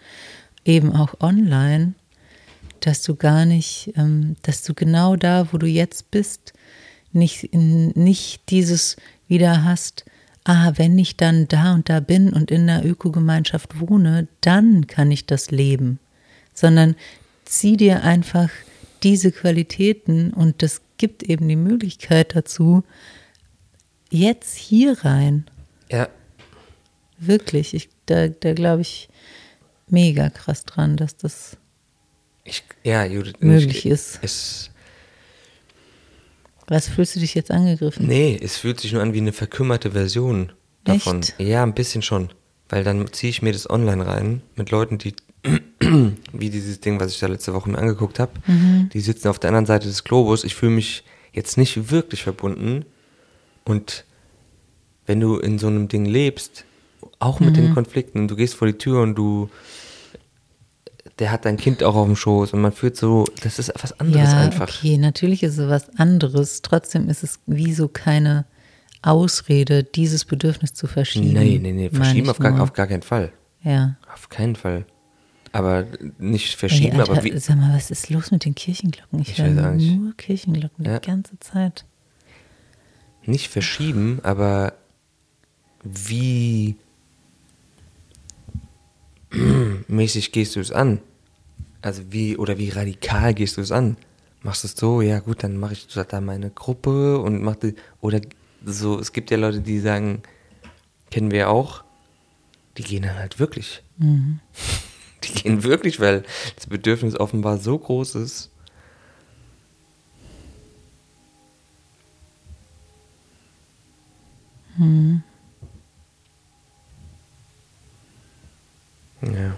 eben auch online, dass du gar nicht, ähm, dass du genau da, wo du jetzt bist, nicht, nicht dieses wieder hast, ah, wenn ich dann da und da bin und in einer Ökogemeinschaft wohne, dann kann ich das leben, sondern zieh dir einfach diese Qualitäten und das gibt eben die Möglichkeit dazu, jetzt hier rein. Ja, Wirklich, ich, da, da glaube ich mega krass dran, dass das ich, ja, Judith. möglich ich, ist. Es, Was fühlst du dich jetzt angegriffen? nee, es fühlt sich nur an wie eine verkümmerte Version davon. Echt? Ja, ein bisschen schon. Weil dann ziehe ich mir das online rein mit Leuten, die, wie dieses Ding, was ich da letzte Woche mir angeguckt habe, Mhm. die sitzen auf der anderen Seite des Globus. Ich fühle mich jetzt nicht wirklich verbunden. Und wenn du in so einem Ding lebst, auch mit Mhm. den Konflikten, du gehst vor die Tür und du, der hat dein Kind auch auf dem Schoß und man fühlt so, das ist was anderes Ja, einfach. okay, natürlich ist es was anderes. Trotzdem ist es wie so keine Ausrede, dieses Bedürfnis zu verschieben. Nee, nee, nee, verschieben auf gar, auf gar keinen Fall. Ja. Auf keinen Fall. Aber nicht verschieben, Ey, Alter, aber wie, Sag mal, was ist los mit den Kirchenglocken? Ich, Ich höre nur Kirchenglocken Ja. die ganze Zeit. nicht verschieben, aber wie mäßig gehst du es an? Also wie, oder wie radikal gehst du es an? Machst du es so, ja gut, dann mache ich da meine Gruppe und mach die, oder so, es gibt ja Leute, die sagen, kennen wir auch, die gehen dann halt wirklich. Mhm. Die gehen wirklich, weil das Bedürfnis offenbar so groß ist. Mhm. Ja.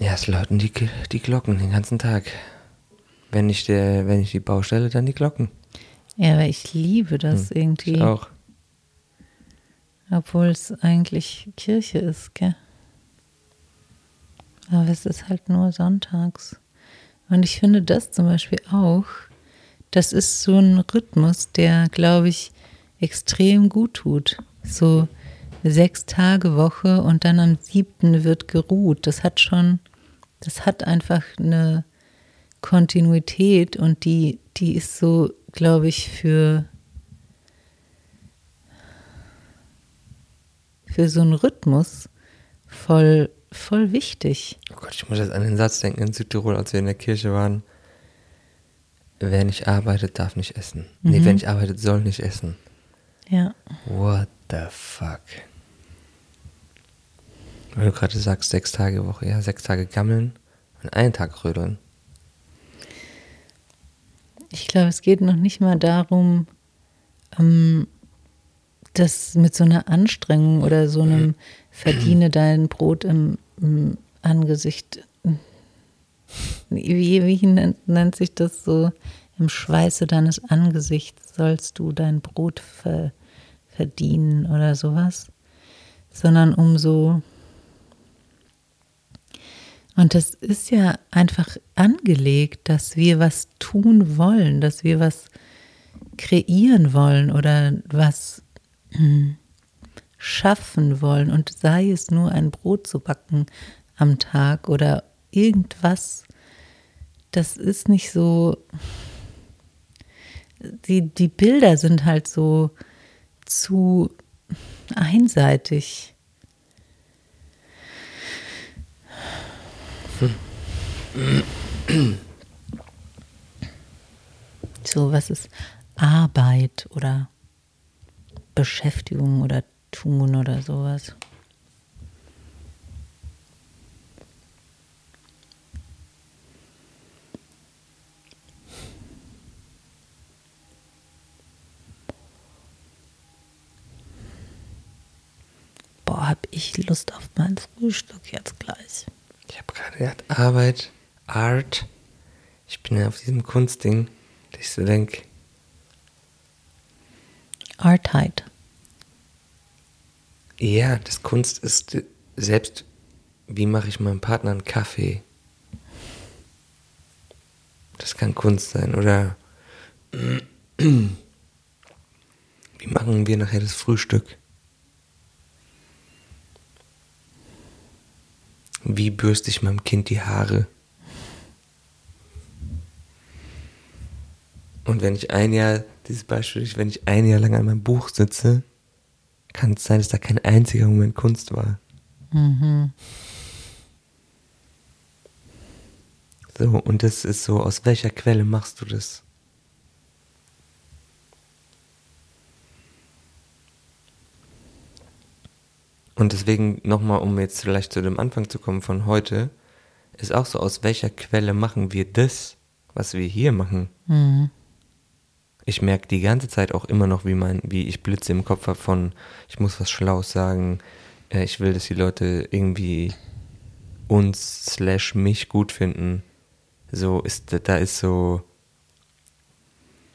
Ja, es läuten die, die Glocken den ganzen Tag. Wenn nicht, der, wenn nicht die Baustelle, dann die Glocken. Ja, aber ich liebe das irgendwie. Hm, Ich auch. Obwohl es eigentlich Kirche ist, gell? Aber es ist halt nur sonntags. Und ich finde das zum Beispiel auch, das ist so ein Rhythmus, der, glaube ich, extrem gut tut. So sechs Tage Woche und dann am siebten wird geruht. Das hat schon, das hat einfach eine Kontinuität und die, die ist so, glaube ich, für für so einen Rhythmus voll, voll wichtig. Oh Gott, ich muss jetzt an den Satz denken in Südtirol, als wir in der Kirche waren. wer nicht arbeitet, darf nicht essen. Nee, wer nicht arbeitet, soll nicht essen. Ja. What the fuck? Weil du gerade sagst, sechs Tage Woche, ja, sechs Tage gammeln und einen Tag rödeln. Ich glaube, es geht noch nicht mal darum, ähm, das mit so einer Anstrengung oder so einem Verdiene dein Brot im, im Angesicht. Wie, wie nennt, nennt sich das so? Im Schweiße deines Angesichts sollst du dein Brot ver, verdienen oder sowas. Sondern um so. Und das ist ja einfach angelegt, dass wir was tun wollen, dass wir was kreieren wollen oder was hm, schaffen wollen und sei es nur ein Brot zu backen am Tag oder irgendwas, das ist nicht so, die, die Bilder sind halt so zu einseitig. So, was ist Arbeit oder Beschäftigung oder tun oder sowas. Boah, hab ich Lust auf mein Frühstück jetzt gleich. Ich habe gerade gedacht, Arbeit, Art. Ich bin ja auf diesem Kunstding, dass ich so denke, Artheit. Ja, das Kunst ist selbst, wie mache ich meinem Partner einen Kaffee? Das kann Kunst sein. Oder wie machen wir nachher das Frühstück? Wie bürste ich meinem Kind die Haare? Und wenn ich ein Jahr, dieses Beispiel, wenn ich ein Jahr lang an meinem Buch sitze, kann es sein, dass da kein einziger Moment Kunst war. Mhm. So, und das ist so, aus welcher Quelle machst du das? Und deswegen nochmal, um jetzt vielleicht zu dem Anfang zu kommen von heute, ist auch so, aus welcher Quelle machen wir das, was wir hier machen? Mhm ich merke die ganze Zeit auch immer noch, wie mein, wie ich Blitze im Kopf habe von, ich muss was Schlaues sagen, äh, ich will, dass die Leute irgendwie uns slash mich gut finden. So ist, da ist so,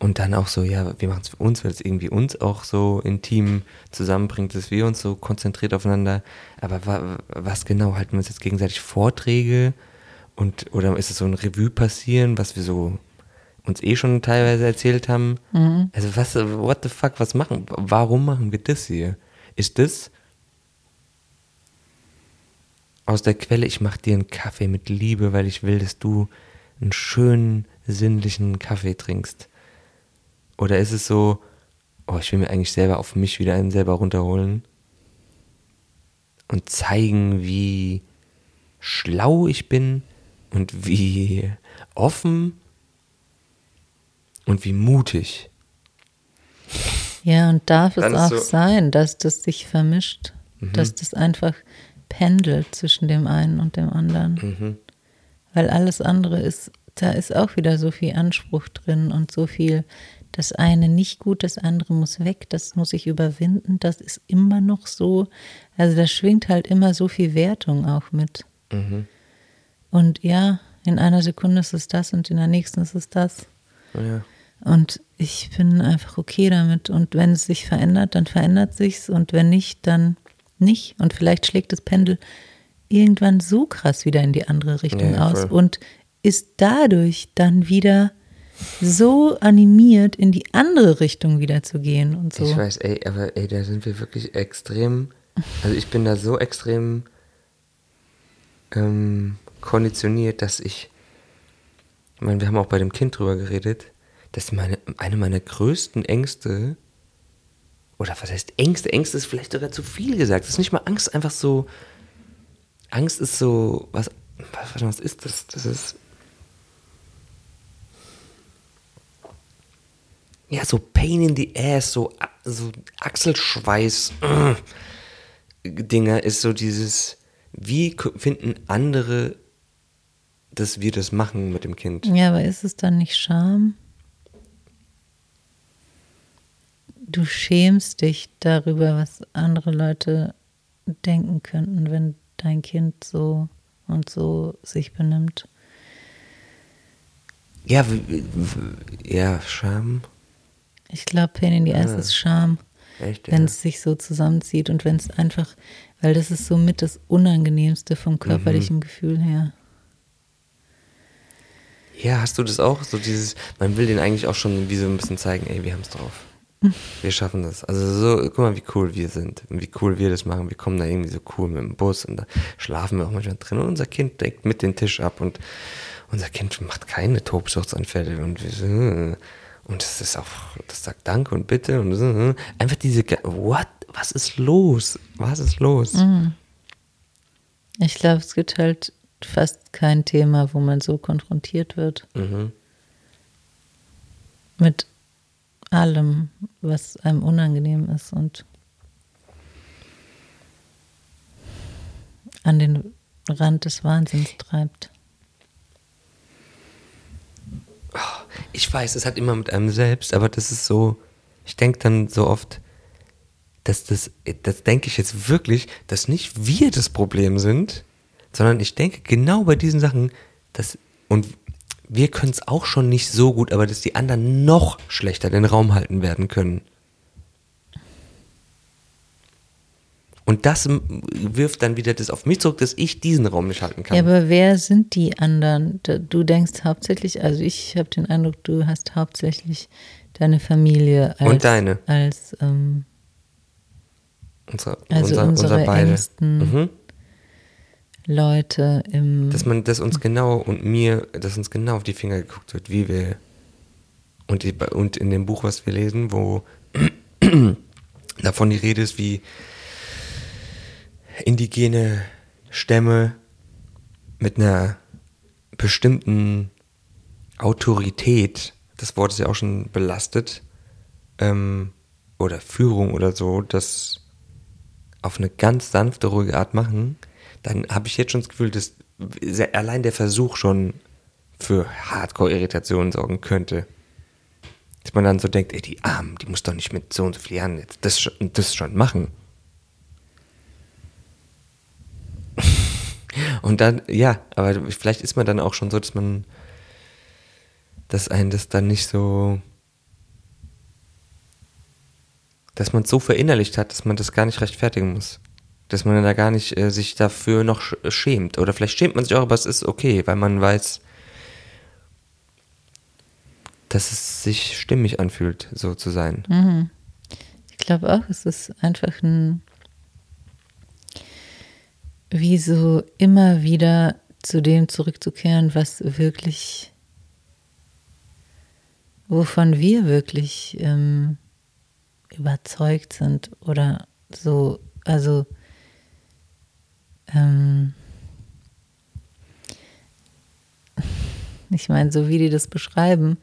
und dann auch so, ja, wir machen es für uns, weil es irgendwie uns auch so intim zusammenbringt, dass wir uns so konzentriert aufeinander. Aber wa, was genau, halten wir uns jetzt gegenseitig Vorträge und oder ist es so ein Revue passieren, was wir so uns eh schon teilweise erzählt haben. Mhm. Also was, what the fuck, was machen, warum machen wir das hier? Ist das aus der Quelle, ich mache dir einen Kaffee mit Liebe, weil ich will, dass du einen schönen, sinnlichen Kaffee trinkst? Oder ist es so, oh, ich will mir eigentlich selber auf mich wieder einen selber runterholen und zeigen, wie schlau ich bin und wie offen und wie mutig. Ja, und darf es Dann ist auch so- sein, dass das sich vermischt, Mhm. dass das einfach pendelt zwischen dem einen und dem anderen. Mhm. Weil alles andere ist, da ist auch wieder so viel Anspruch drin und so viel, das eine nicht gut, das andere muss weg, das muss ich überwinden, das ist immer noch so. Also da schwingt halt immer so viel Wertung auch mit. Mhm. Und ja, in einer Sekunde ist es das und in der nächsten ist es das. Ja. Und ich bin einfach okay damit. Und wenn es sich verändert, dann verändert sich's. Und wenn nicht, dann nicht. Und vielleicht schlägt das Pendel irgendwann so krass wieder in die andere Richtung Ja, aus voll. und ist dadurch dann wieder so animiert, in die andere Richtung wieder zu gehen und so. Ich weiß, ey, aber ey, da sind wir wirklich extrem. Also ich bin da so extrem ähm, konditioniert, dass ich. Ich meine, wir haben auch bei dem Kind drüber geredet, dass meine, eine meiner größten Ängste, oder was heißt Ängste? Ängste ist vielleicht sogar zu viel gesagt. Das ist nicht mal Angst, einfach so. Angst ist so. Was, was, was ist das? Das ist. Ja, so Pain in the Ass, so, so Achselschweiß, äh, ist so dieses, wie finden andere, dass wir das machen mit dem Kind? Ja, aber ist es dann nicht Scham? Du schämst dich darüber, was andere Leute denken könnten, wenn dein Kind so und so sich benimmt. Ja, ja, Scham. Ich glaube, Pain in the Ass ah. ist Scham. Echt, ja. Wenn es sich so zusammenzieht und wenn es einfach, weil das ist somit das Unangenehmste vom körperlichen mhm. Gefühl her. Ja, hast du das auch? So dieses, man will den eigentlich auch schon wie so ein bisschen zeigen, ey, wir haben es drauf. Wir schaffen das. Also so, guck mal, wie cool wir sind und wie cool wir das machen. Wir kommen da irgendwie so cool mit dem Bus und da schlafen wir auch manchmal drin und unser Kind deckt mit den Tisch ab und unser Kind macht keine Tobsuchtsanfälle und wir so, und das ist auch, das sagt Danke und Bitte und so, einfach diese, what? Was ist los? Was ist los? Mhm. Ich glaube, es gibt halt fast kein Thema, wo man so konfrontiert wird. Mhm. Mit allem, was einem unangenehm ist und an den Rand des Wahnsinns treibt. Ich weiß, es hat immer mit einem selbst, aber das ist so, ich denke dann so oft, dass das, das denke ich jetzt wirklich, dass nicht wir das Problem sind, sondern ich denke genau bei diesen Sachen, dass, und wir können es auch schon nicht so gut, aber dass die anderen noch schlechter den Raum halten werden können. Und das wirft dann wieder das auf mich zurück, dass ich diesen Raum nicht halten kann. Ja, aber wer sind die anderen? Du denkst hauptsächlich, also ich habe den Eindruck, du hast hauptsächlich deine Familie als, und deine als ähm, unsere, also unser, unsere unser beide. engsten mhm. Leute im. Dass man, dass uns genau und mir, dass uns genau auf die Finger geguckt wird, wie wir. Und, die, und in dem Buch, was wir lesen, wo davon die Rede ist, wie indigene Stämme mit einer bestimmten Autorität, das Wort ist ja auch schon belastet, ähm, oder Führung oder so, das auf eine ganz sanfte, ruhige Art machen, dann habe ich jetzt schon das Gefühl, dass allein der Versuch schon für Hardcore-Irritationen sorgen könnte. Dass man dann so denkt, ey, die Armen, die muss doch nicht mit so und so vielen Jahren jetzt das, das schon machen. Und dann, ja, aber vielleicht ist man dann auch schon so, dass man, dass einen das dann nicht so, dass man es so verinnerlicht hat, dass man das gar nicht rechtfertigen muss dass man da gar nicht äh, sich dafür noch schämt. Oder vielleicht schämt man sich auch, aber es ist okay, weil man weiß, dass es sich stimmig anfühlt, so zu sein. Mhm. Ich glaube auch, es ist einfach ein, wie so immer wieder zu dem zurückzukehren, was wirklich, wovon wir wirklich ähm, überzeugt sind oder so, also ähm, ich meine, so wie die das beschreiben,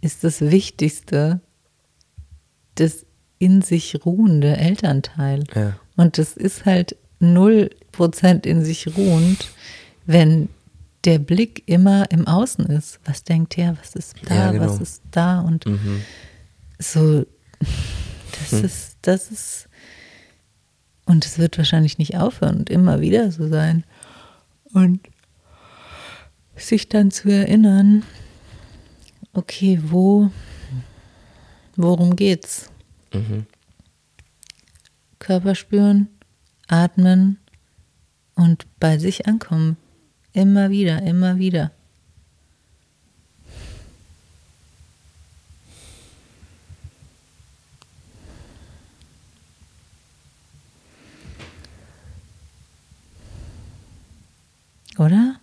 ist das Wichtigste das in sich ruhende Elternteil. Ja. Und das ist halt null Prozent in sich ruhend, wenn der Blick immer im Außen ist. Was denkt der, was ist da, ja, genau. was ist da und mhm. so, das hm. ist, das ist und es wird wahrscheinlich nicht aufhören und immer wieder so sein. Und sich dann zu erinnern, okay, wo, worum geht's? Mhm. Körper spüren, atmen und bei sich ankommen. Immer wieder, immer wieder. Oder?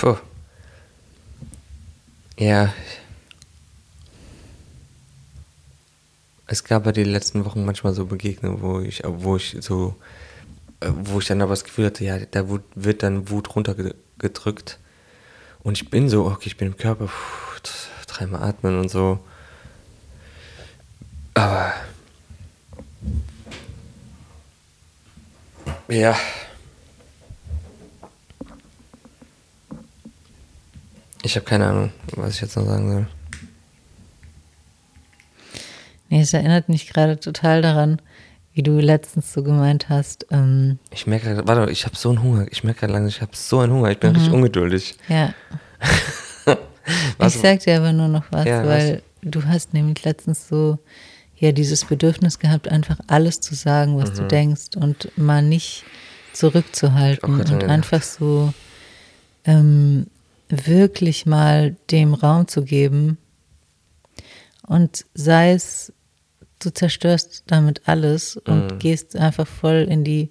Puh. Ja. Es gab ja die letzten Wochen manchmal so Begegnungen, wo ich, wo ich so, wo ich dann aber das Gefühl hatte, ja, da wird dann Wut runtergedrückt. Und ich bin so, okay, ich bin im Körper, dreimal atmen und so. Aber ja. Ich habe keine Ahnung, was ich jetzt noch sagen soll. Nee, es erinnert mich gerade total daran, wie du letztens so gemeint hast. Ähm, ich merke gerade, warte, ich habe so einen Hunger. Ich merke gerade langsam, ich habe so einen Hunger. Ich bin mhm. richtig ungeduldig. Ja. ich sag dir aber nur noch was, ja, weil was? du hast nämlich letztens so ja dieses Bedürfnis gehabt, einfach alles zu sagen, was mhm. du denkst und mal nicht zurückzuhalten und einfach so ähm, wirklich mal dem Raum zu geben. Und sei es, du zerstörst damit alles und mhm. gehst einfach voll in die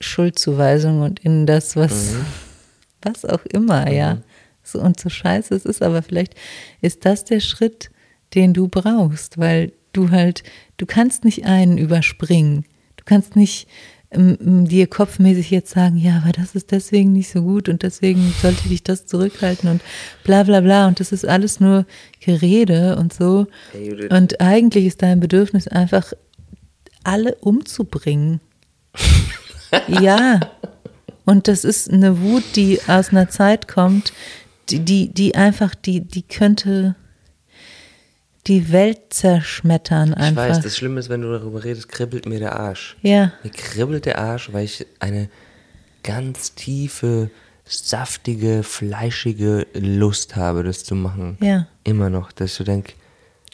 Schuldzuweisung und in das, was, mhm. was auch immer, mhm. ja. So, und so scheiße es ist, aber vielleicht ist das der Schritt, den du brauchst, weil du halt, du kannst nicht einen überspringen. Du kannst nicht dir kopfmäßig jetzt sagen, ja, aber das ist deswegen nicht so gut und deswegen sollte dich das zurückhalten und bla bla bla und das ist alles nur Gerede und so. Und eigentlich ist dein Bedürfnis einfach, alle umzubringen. ja. Und das ist eine Wut, die aus einer Zeit kommt, die, die, die einfach, die, die könnte die Welt zerschmettern einfach. Ich weiß, das Schlimme ist, wenn du darüber redest, kribbelt mir der Arsch. Ja. Mir kribbelt der Arsch, weil ich eine ganz tiefe, saftige, fleischige Lust habe, das zu machen. Ja. Immer noch, dass du denkst.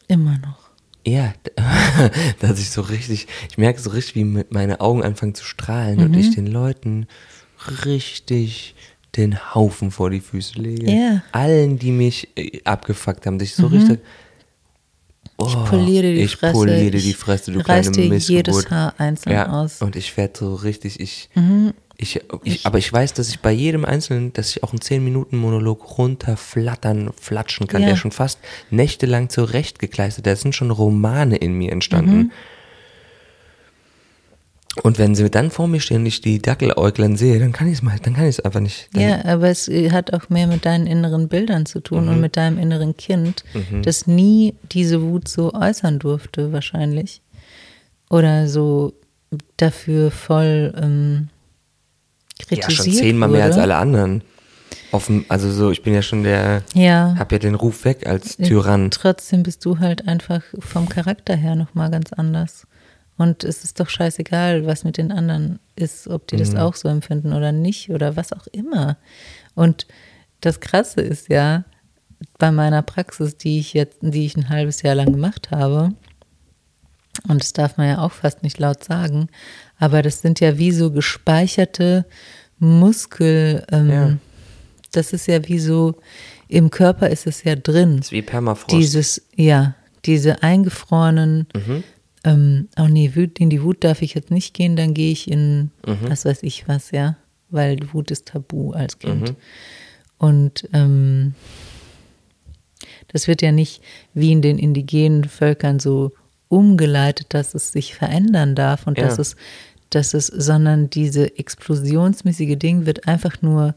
Immer noch. Ja, dass ich so richtig, ich merke so richtig, wie meine Augen anfangen zu strahlen mhm. und ich den Leuten richtig den Haufen vor die Füße lege. Ja. Allen, die mich äh, abgefuckt haben, dass ich so mhm. richtig Oh, ich poliere die ich Fresse. poliere die Fresse, du kleine dir Missgeburt. jedes Haar einzeln ja, aus. Und ich werde so richtig, ich, mhm. ich, ich, aber ich weiß, dass ich bei jedem Einzelnen, dass ich auch einen 10-Minuten-Monolog runterflattern, flatschen kann, ja. der schon fast nächtelang zurechtgekleistert, da sind schon Romane in mir entstanden. Mhm. Und wenn sie dann vor mir stehen und ich die Dackeläuglein sehe, dann kann ich es mal, dann kann ich es einfach nicht. ja, aber es hat auch mehr mit deinen inneren Bildern zu tun mhm. und mit deinem inneren Kind, mhm. das nie diese Wut so äußern durfte, wahrscheinlich. Oder so dafür voll ähm, kritisiert Ja, schon zehnmal wurde. mehr als alle anderen. Offen, also so, ich bin ja schon der, ja. hab ja den Ruf weg als Tyrann. Trotzdem bist du halt einfach vom Charakter her nochmal ganz anders. Und es ist doch scheißegal, was mit den anderen ist, ob die mhm. das auch so empfinden oder nicht oder was auch immer. Und das Krasse ist ja, bei meiner Praxis, die ich jetzt, die ich ein halbes Jahr lang gemacht habe, und das darf man ja auch fast nicht laut sagen, aber das sind ja wie so gespeicherte Muskel, ähm, ja. das ist ja wie so, im Körper ist es ja drin. Das ist wie Permafrost. Dieses, ja, diese eingefrorenen mhm ähm, oh nee, in die Wut darf ich jetzt nicht gehen, dann gehe ich in, mhm. was weiß ich was, ja, weil Wut ist tabu als Kind. Mhm. Und ähm, das wird ja nicht wie in den indigenen Völkern so umgeleitet, dass es sich verändern darf und ja. dass es, dass es, sondern diese explosionsmäßige Ding wird einfach nur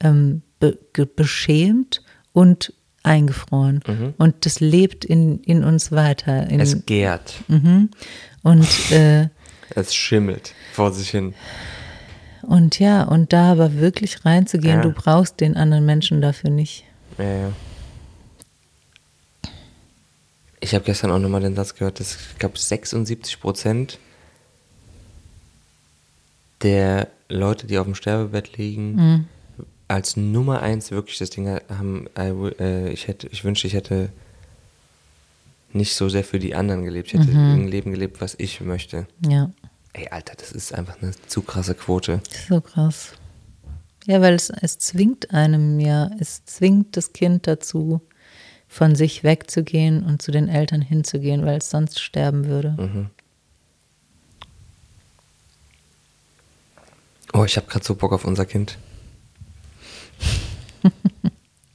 ähm, be beschämt und eingefroren. Mhm. Und das lebt in, in uns weiter. In, es gärt. Mhm. Und äh, es schimmelt vor sich hin. Und ja, und da aber wirklich reinzugehen, ja. du brauchst den anderen Menschen dafür nicht. Ja, ja. Ich habe gestern auch nochmal den Satz gehört, dass ich glaube 76 Prozent der Leute, die auf dem Sterbebett liegen, mhm als Nummer eins wirklich das Ding haben, äh, ich hätte, ich wünschte, ich hätte nicht so sehr für die anderen gelebt. Ich hätte mhm. ein Leben gelebt, was ich möchte. Ja. Ey, Alter, das ist einfach eine zu krasse Quote. So krass. Ja, weil es, es zwingt einem ja, es zwingt das Kind dazu, von sich wegzugehen und zu den Eltern hinzugehen, weil es sonst sterben würde. Mhm. Oh, ich habe gerade so Bock auf unser Kind.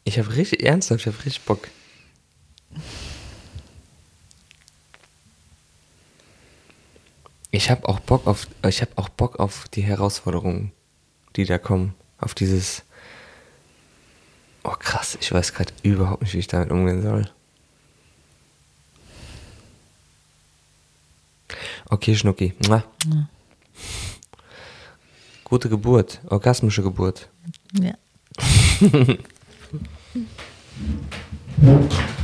ich habe richtig, ernsthaft, ich habe richtig Bock. Ich habe auch Bock auf, ich habe auch Bock auf die Herausforderungen, die da kommen. Auf dieses. Oh krass, ich weiß gerade überhaupt nicht, wie ich damit umgehen soll. Okay, Schnucki. Ja. Gute Geburt, orgasmische Geburt. Ja. Thank you.